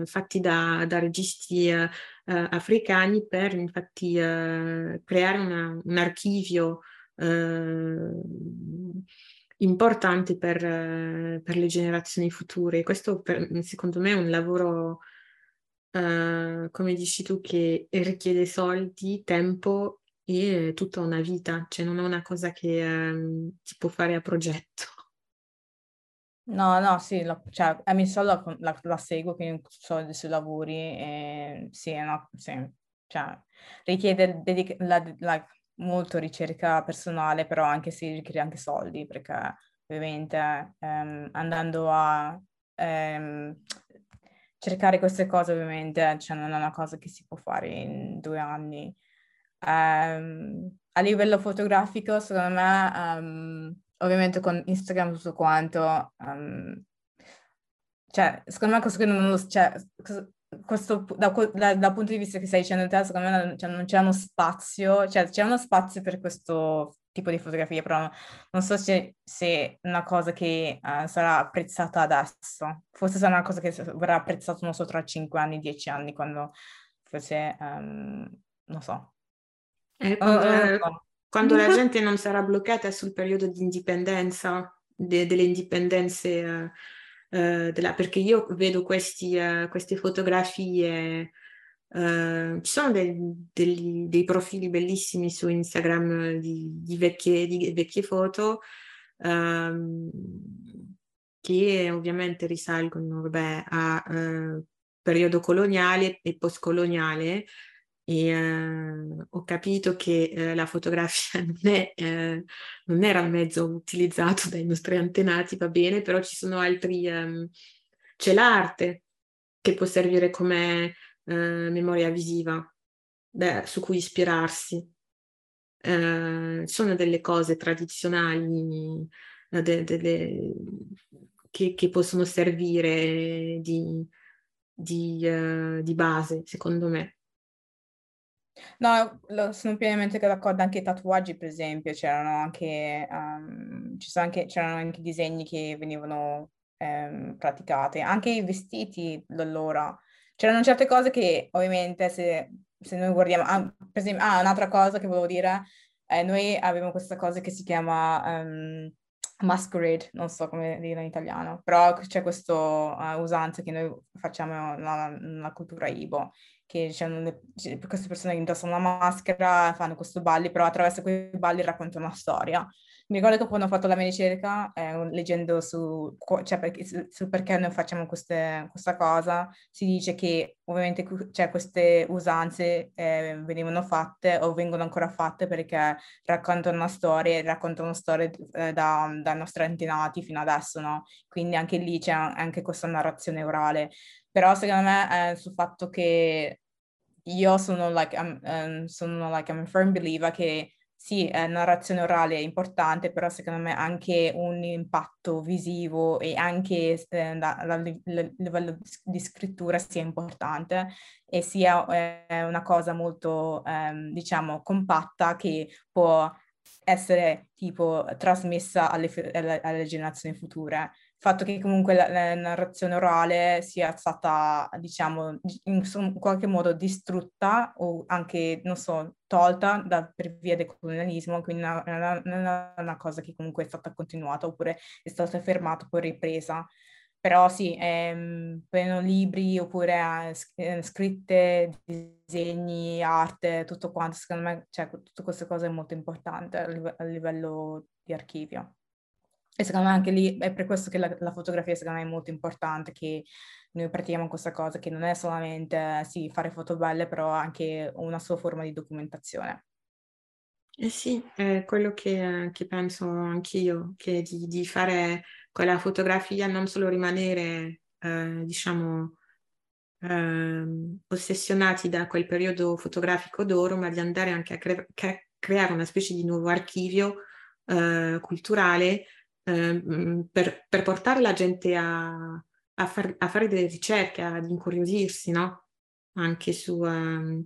eh, fatti da, da registi eh, eh, africani per infatti eh, creare una, un archivio importante per, per, le generazioni future. Questo per, secondo me è un lavoro, come dici tu, che richiede soldi, tempo e tutta una vita, cioè non è una cosa che eh, si può fare a progetto. No, no, sì, la, cioè, Sol la, la, la seguo, quindi so dei suoi lavori e sì, no, sì, cioè, richiede dedica- la, molto ricerca personale, però anche si richiede anche soldi, perché ovviamente ehm, andando a ehm, cercare queste cose, ovviamente, cioè, non è una cosa che si può fare in due anni. Um, a livello fotografico, secondo me, um, ovviamente con Instagram tutto quanto, um, cioè, secondo me questo non lo, cioè, questo, da, da, dal punto di vista che stai dicendo te, secondo me cioè, non c'è uno spazio, cioè c'è uno spazio per questo tipo di fotografie, però non so se, è una cosa che uh, sarà apprezzata adesso. Forse sarà una cosa che verrà apprezzata, non so, tra 5 anni, 10 anni, quando forse, um, non so, eh, quando, eh, quando la gente non sarà bloccata sul periodo di indipendenza, de, delle indipendenze, uh, della, perché io vedo questi, uh, queste fotografie, uh, ci sono dei, dei, dei, profili bellissimi su Instagram di, di, vecchie, di vecchie, foto. Um, che ovviamente risalgono vabbè, a eh, periodo coloniale e postcoloniale e eh, ho capito che eh, la fotografia non, è, eh, non, era il mezzo utilizzato dai nostri antenati, va bene, però ci sono altri, ehm, c'è l'arte che può servire come eh, memoria visiva beh, su cui ispirarsi. Eh, sono delle cose tradizionali eh, de, de, de, che, che, possono servire di, di, uh, di base, secondo me. No, sono pienamente d'accordo, anche i tatuaggi per esempio, c'erano anche, um, anche, c'erano anche disegni che venivano um, praticati, anche i vestiti allora. C'erano certe cose che ovviamente se, se noi guardiamo, ah, per esempio, ah, un'altra cosa che volevo dire, eh, noi abbiamo questa cosa che si chiama um, masquerade, non so come dire in italiano, però c'è questa uh, usanza che noi facciamo nella, nella cultura Ibo, che le, queste persone indossano una maschera, fanno questi balli, però attraverso quei balli raccontano una storia. Mi ricordo che quando ho fatto la mia ricerca, eh, leggendo su, cioè perché, su, su, perché noi facciamo queste, questa cosa, si dice che ovviamente cioè, queste usanze eh, venivano fatte o vengono ancora fatte perché raccontano una storia, raccontano storie eh, da, dai nostri antenati fino adesso, no? Quindi anche lì c'è anche questa narrazione orale. Però secondo me eh, sul fatto che io sono like, I'm, um, sono like, I'm a firm believer che sì, eh, narrazione orale è importante, però secondo me anche un impatto visivo e anche eh, da, livello di scrittura sia importante e sia eh, una cosa molto, ehm, diciamo, compatta che può essere tipo trasmessa alle, alle, alle generazioni future fatto che comunque la, la, narrazione orale sia stata, diciamo, in, in, qualche modo distrutta o anche, non so, tolta da, per via del colonialismo, quindi non è una cosa che comunque è stata continuata oppure è stata fermata poi ripresa. Però sì, ehm, libri oppure eh, scritte, disegni, arte, tutto quanto, secondo me, cioè, tutte queste cose è molto importante a livello di archivio. E secondo me anche lì è per questo che la, la, fotografia secondo me è molto importante, che noi pratichiamo questa cosa, che non è solamente sì, fare foto belle, però anche una sua forma di documentazione. Eh sì, è quello che, che penso anch'io, che di, di, fare quella fotografia non solo rimanere, eh, diciamo, eh, ossessionati da quel periodo fotografico d'oro, ma di andare anche a cre- creare una specie di nuovo archivio eh, culturale Ehm, per, per, portare la gente a, a, far, a, fare delle ricerche, ad incuriosirsi, no? Anche su, um,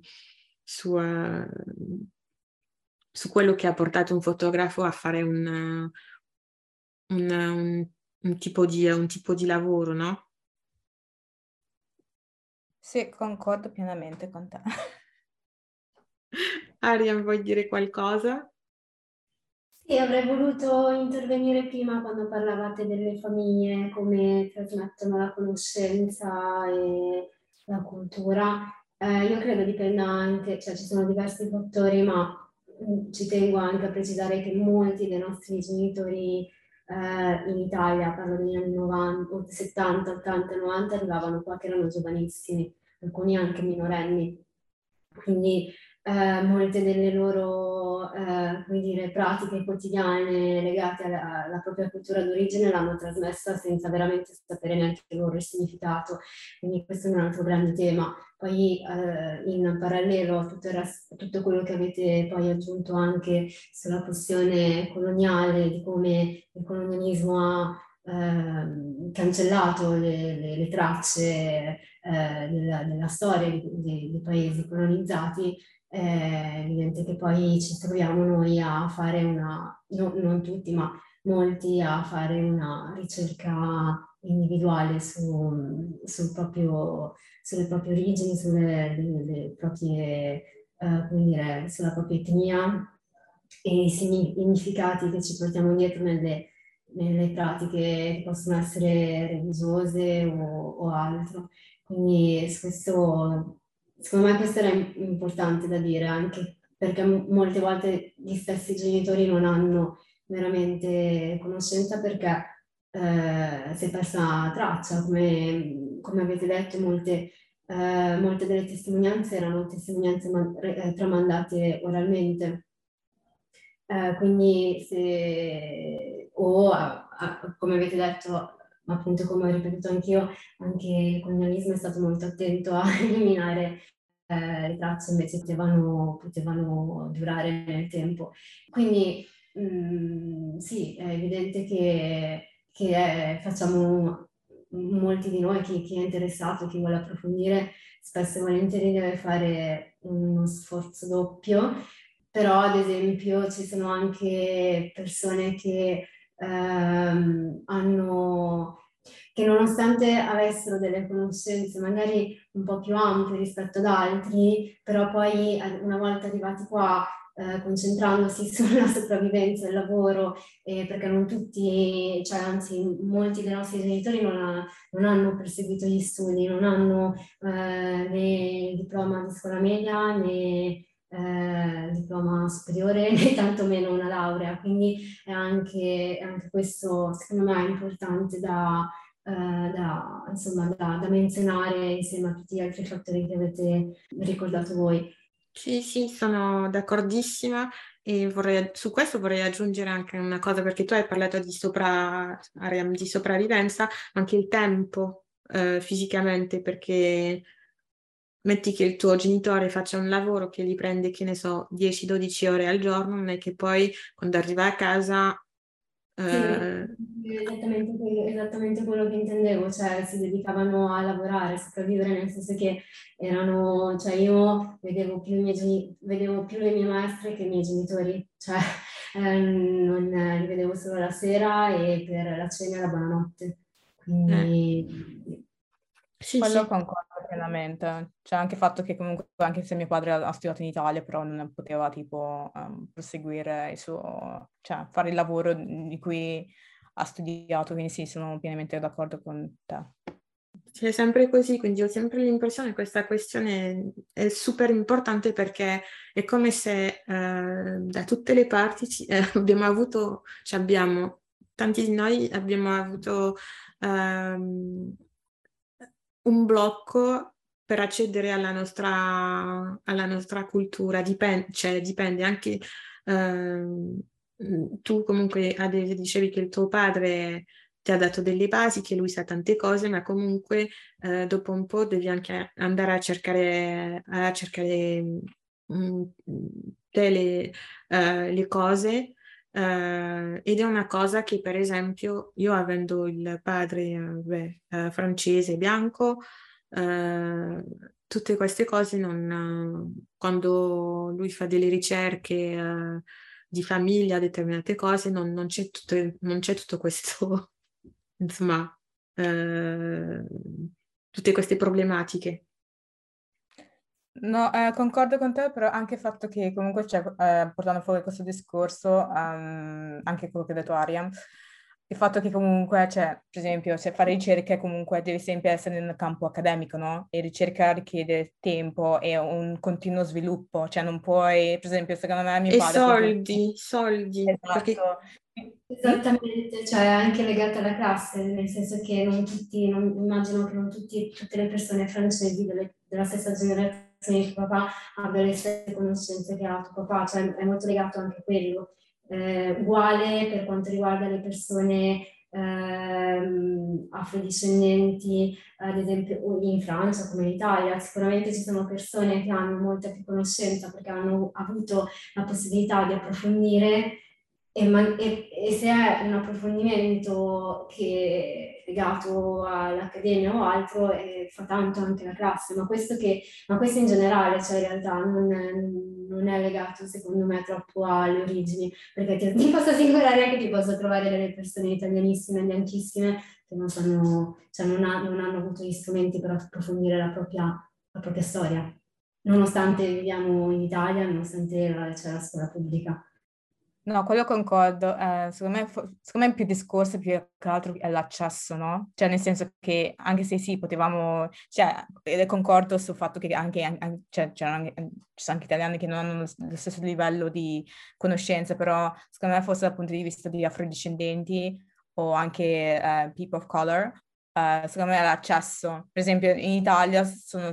su, uh, su, quello che ha portato un fotografo a fare un, un, un, un tipo, di, un tipo di lavoro, no? Sì, concordo pienamente con te. Arian, vuoi dire qualcosa? Sì, avrei voluto intervenire prima quando parlavate delle famiglie, come trasmettono la conoscenza e la cultura. Eh, io credo dipenda anche, cioè ci sono diversi fattori, ma mm, ci tengo anche a precisare che molti dei nostri genitori eh, in Italia, parlo degli anni 90, 70, 80, 90, arrivavano qua che erano giovanissimi, alcuni anche minorenni. Quindi eh, molte delle loro eh, dire, pratiche quotidiane legate alla, alla, propria cultura d'origine l'hanno trasmessa senza veramente sapere neanche il loro significato. Quindi questo è un altro grande tema. Poi eh, in parallelo a tutto, resto, tutto, quello che avete poi aggiunto anche sulla questione coloniale, di come il colonialismo ha eh, cancellato le, le, le tracce eh, della, della, storia dei paesi colonizzati, è evidente che poi ci troviamo noi a fare una, no, non tutti, ma molti a fare una ricerca individuale su, sul proprio, sulle proprie origini, sulle le, proprie, uh, come dire, sulla propria etnia e i significati che ci portiamo dietro nelle, nelle pratiche che possono essere religiose o, o altro. Quindi su questo Secondo me questo era importante da dire anche perché molte volte gli stessi genitori non hanno veramente conoscenza perché eh, si è persa traccia, come, come avete detto molte, eh, molte, delle testimonianze erano testimonianze man- eh, tramandate oralmente. Eh, quindi se, o a, a, come avete detto, appunto come ho ripetuto anch'io, anche il colonialismo è stato molto attento a eliminare eh, le tracce invece potevano, potevano, durare nel tempo. Quindi mh, mm, sì, è evidente che, che è, facciamo molti di noi, chi, chi, è interessato, chi vuole approfondire, spesso e volentieri deve fare uno sforzo doppio, però ad esempio ci sono anche persone che ehm, hanno che nonostante avessero delle conoscenze magari un po' più ampie rispetto ad altri, però poi una volta arrivati qua eh, concentrandosi sulla sopravvivenza del lavoro, eh, perché non tutti, cioè anzi molti dei nostri genitori non, ha, non hanno perseguito gli studi, non hanno eh, né il diploma di scuola media né eh, diploma superiore né tantomeno una laurea, quindi è anche, è anche questo secondo me importante da, eh, da, insomma, da, da menzionare insieme a tutti gli altri fattori che avete ricordato voi. Sì, sì, sono d'accordissima e vorrei, su questo vorrei aggiungere anche una cosa, perché tu hai parlato di, sopra, di sopravvivenza, anche il tempo eh, fisicamente, perché metti che il tuo genitore faccia un lavoro che gli prende, che ne so, 10-12 ore al giorno, non è che poi quando arriva a casa eh... Sì, esattamente, esattamente, quello che intendevo, cioè si dedicavano a lavorare, a sopravvivere, nel senso che erano, cioè io vedevo più, miei, vedevo più le mie maestre che i miei genitori, cioè eh, non, li vedevo solo la sera e per la cena e la buonanotte. Quindi... Eh. Sì, Quello sì. concordo pienamente. C'è anche il fatto che comunque, anche se mio padre ha studiato in Italia, però non poteva tipo um, proseguire il suo, cioè fare il lavoro di cui ha studiato, quindi sì, sono pienamente d'accordo con te. È sempre così, quindi ho sempre l'impressione che questa questione è super importante perché è come se eh, da tutte le parti ci, eh, abbiamo avuto, cioè abbiamo, tanti di noi abbiamo avuto ehm, un blocco per accedere alla nostra, alla nostra cultura, dipende, cioè, dipende anche, eh, tu comunque adesso dicevi che il tuo padre ti ha dato delle basi, che lui sa tante cose, ma comunque eh, dopo un po' devi anche andare a cercare, a cercare mh, mm, te le, uh, le cose Uh, ed è una cosa che, per esempio, io avendo il padre beh, uh, francese bianco, uh, tutte queste cose non, quando lui fa delle ricerche di famiglia, determinate cose, non, non, c'è, tutto, non c'è tutto questo, insomma, tutte queste problematiche. No, eh, concordo con te, però anche il fatto che comunque c'è, eh, portando fuori questo discorso, um, anche quello che ha detto Ariam, il fatto che comunque, cioè, per esempio, se fare ricerche comunque devi sempre essere nel campo accademico, no? E ricerca richiede tempo e un continuo sviluppo, cioè non puoi, per esempio, secondo me mio e padre... soldi, soldi. Esatto. Perché... Esattamente, cioè anche legata alla classe, nel senso che non tutti, non, immagino che non tutti, tutte le persone francesi delle, della stessa generazione il tuo papà abbia le stesse conoscenze che ha tuo papà, cioè è molto legato anche a quello. Eh, uguale per quanto riguarda le persone ehm, afrodiscendenti, ad esempio in Francia come in Italia, sicuramente ci sono persone che hanno molta più conoscenza perché hanno avuto la possibilità di approfondire e, man- e, e, se è un approfondimento che legato all'accademia o altro, eh, fa tanto anche la classe, ma questo, che, ma questo in generale, cioè in realtà non è, non è legato secondo me troppo alle origini, perché ti, ti posso assicurare che ti posso trovare delle persone italianissime, bianchissime, che non, sanno, cioè non, ha, non hanno avuto gli strumenti per approfondire la propria, la propria storia, nonostante viviamo in Italia, nonostante c'è la scuola pubblica. No, quello concordo. Eh, secondo me, secondo me più discorso più che altro è l'accesso, no? Cioè nel senso che anche se sì, potevamo, cioè, concordo sul fatto che anche, cioè, anche, ci sono anche italiani che non hanno lo stesso livello di conoscenza, però secondo me forse dal punto di vista di afrodiscendenti o anche uh, people of color, uh, secondo me l'accesso. Per esempio in Italia sono,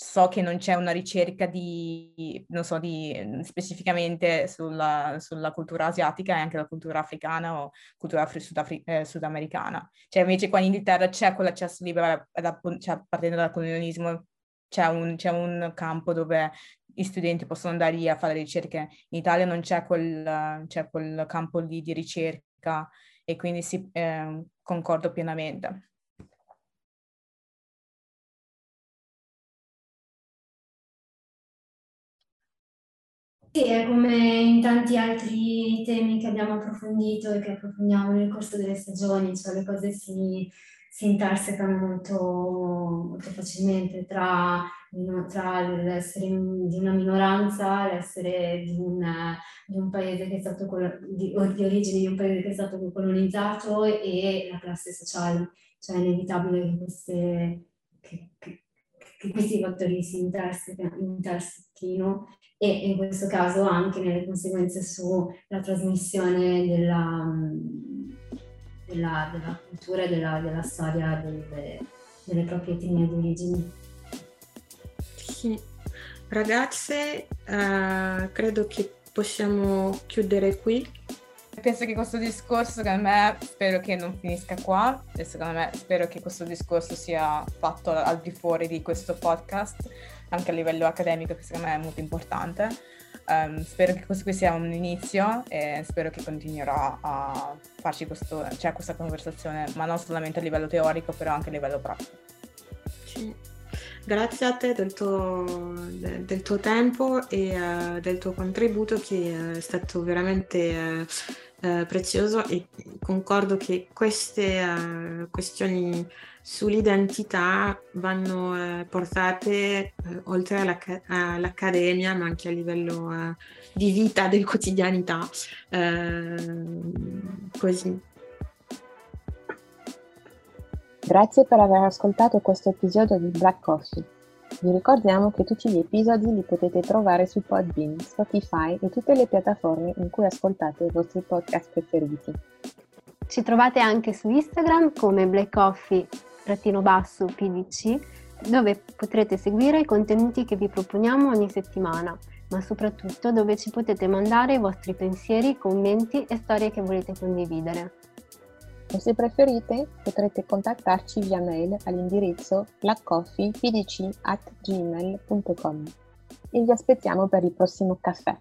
so che non c'è una ricerca di, non so, di, specificamente sulla, sulla, cultura asiatica e anche la cultura africana o cultura sudafri- eh, sudamericana. Cioè invece qua in Inghilterra c'è quell'accesso libero, da, cioè, partendo dal colonialismo, c'è un, c'è un, campo dove gli studenti possono andare lì a fare ricerche. In Italia non c'è quel, c'è quel campo lì di ricerca e quindi sì, eh, concordo pienamente. Sì, è come in tanti altri temi che abbiamo approfondito e che approfondiamo nel corso delle stagioni, cioè le cose si, si intersecano molto, molto facilmente tra, tra l'essere di una minoranza, l'essere di un, di un paese che è stato di, di origine di un paese che è stato colonizzato e la classe sociale. Cioè è inevitabile che, queste, che, che, che questi fattori si intersechino e in questo caso anche nelle conseguenze sulla trasmissione della, della, della cultura e della, della, storia delle, delle proprie etnie di origine. Sì, ragazze, uh, credo che possiamo chiudere qui. Penso che questo discorso, secondo me, spero che non finisca qua e secondo me spero che questo discorso sia fatto al di fuori di questo podcast anche a livello accademico che secondo me è molto importante. Um, spero che questo qui sia un inizio e spero che continuerò a farci questo, cioè questa conversazione, ma non solamente a livello teorico, però anche a livello pratico. Sì. Grazie a te del tuo, del tuo tempo e uh, del tuo contributo che è stato veramente uh, uh, prezioso e concordo che queste questioni sull'identità vanno eh, portate eh, oltre all'ac- all'accademia, ma anche a livello eh, di vita, di quotidianità. Ehm, così. Grazie per aver ascoltato questo episodio di Black Coffee. Vi ricordiamo che tutti gli episodi li potete trovare su Podbean, Spotify e tutte le piattaforme in cui ascoltate i vostri podcast preferiti. Ci trovate anche su Instagram come Black Coffee trattino basso PDC, dove potrete seguire i contenuti che vi proponiamo ogni settimana, ma soprattutto dove ci potete mandare i vostri pensieri, commenti e storie che volete condividere. O se preferite potrete contattarci via mail all'indirizzo blackcoffeepdc.gmail.com e vi aspettiamo per il prossimo caffè.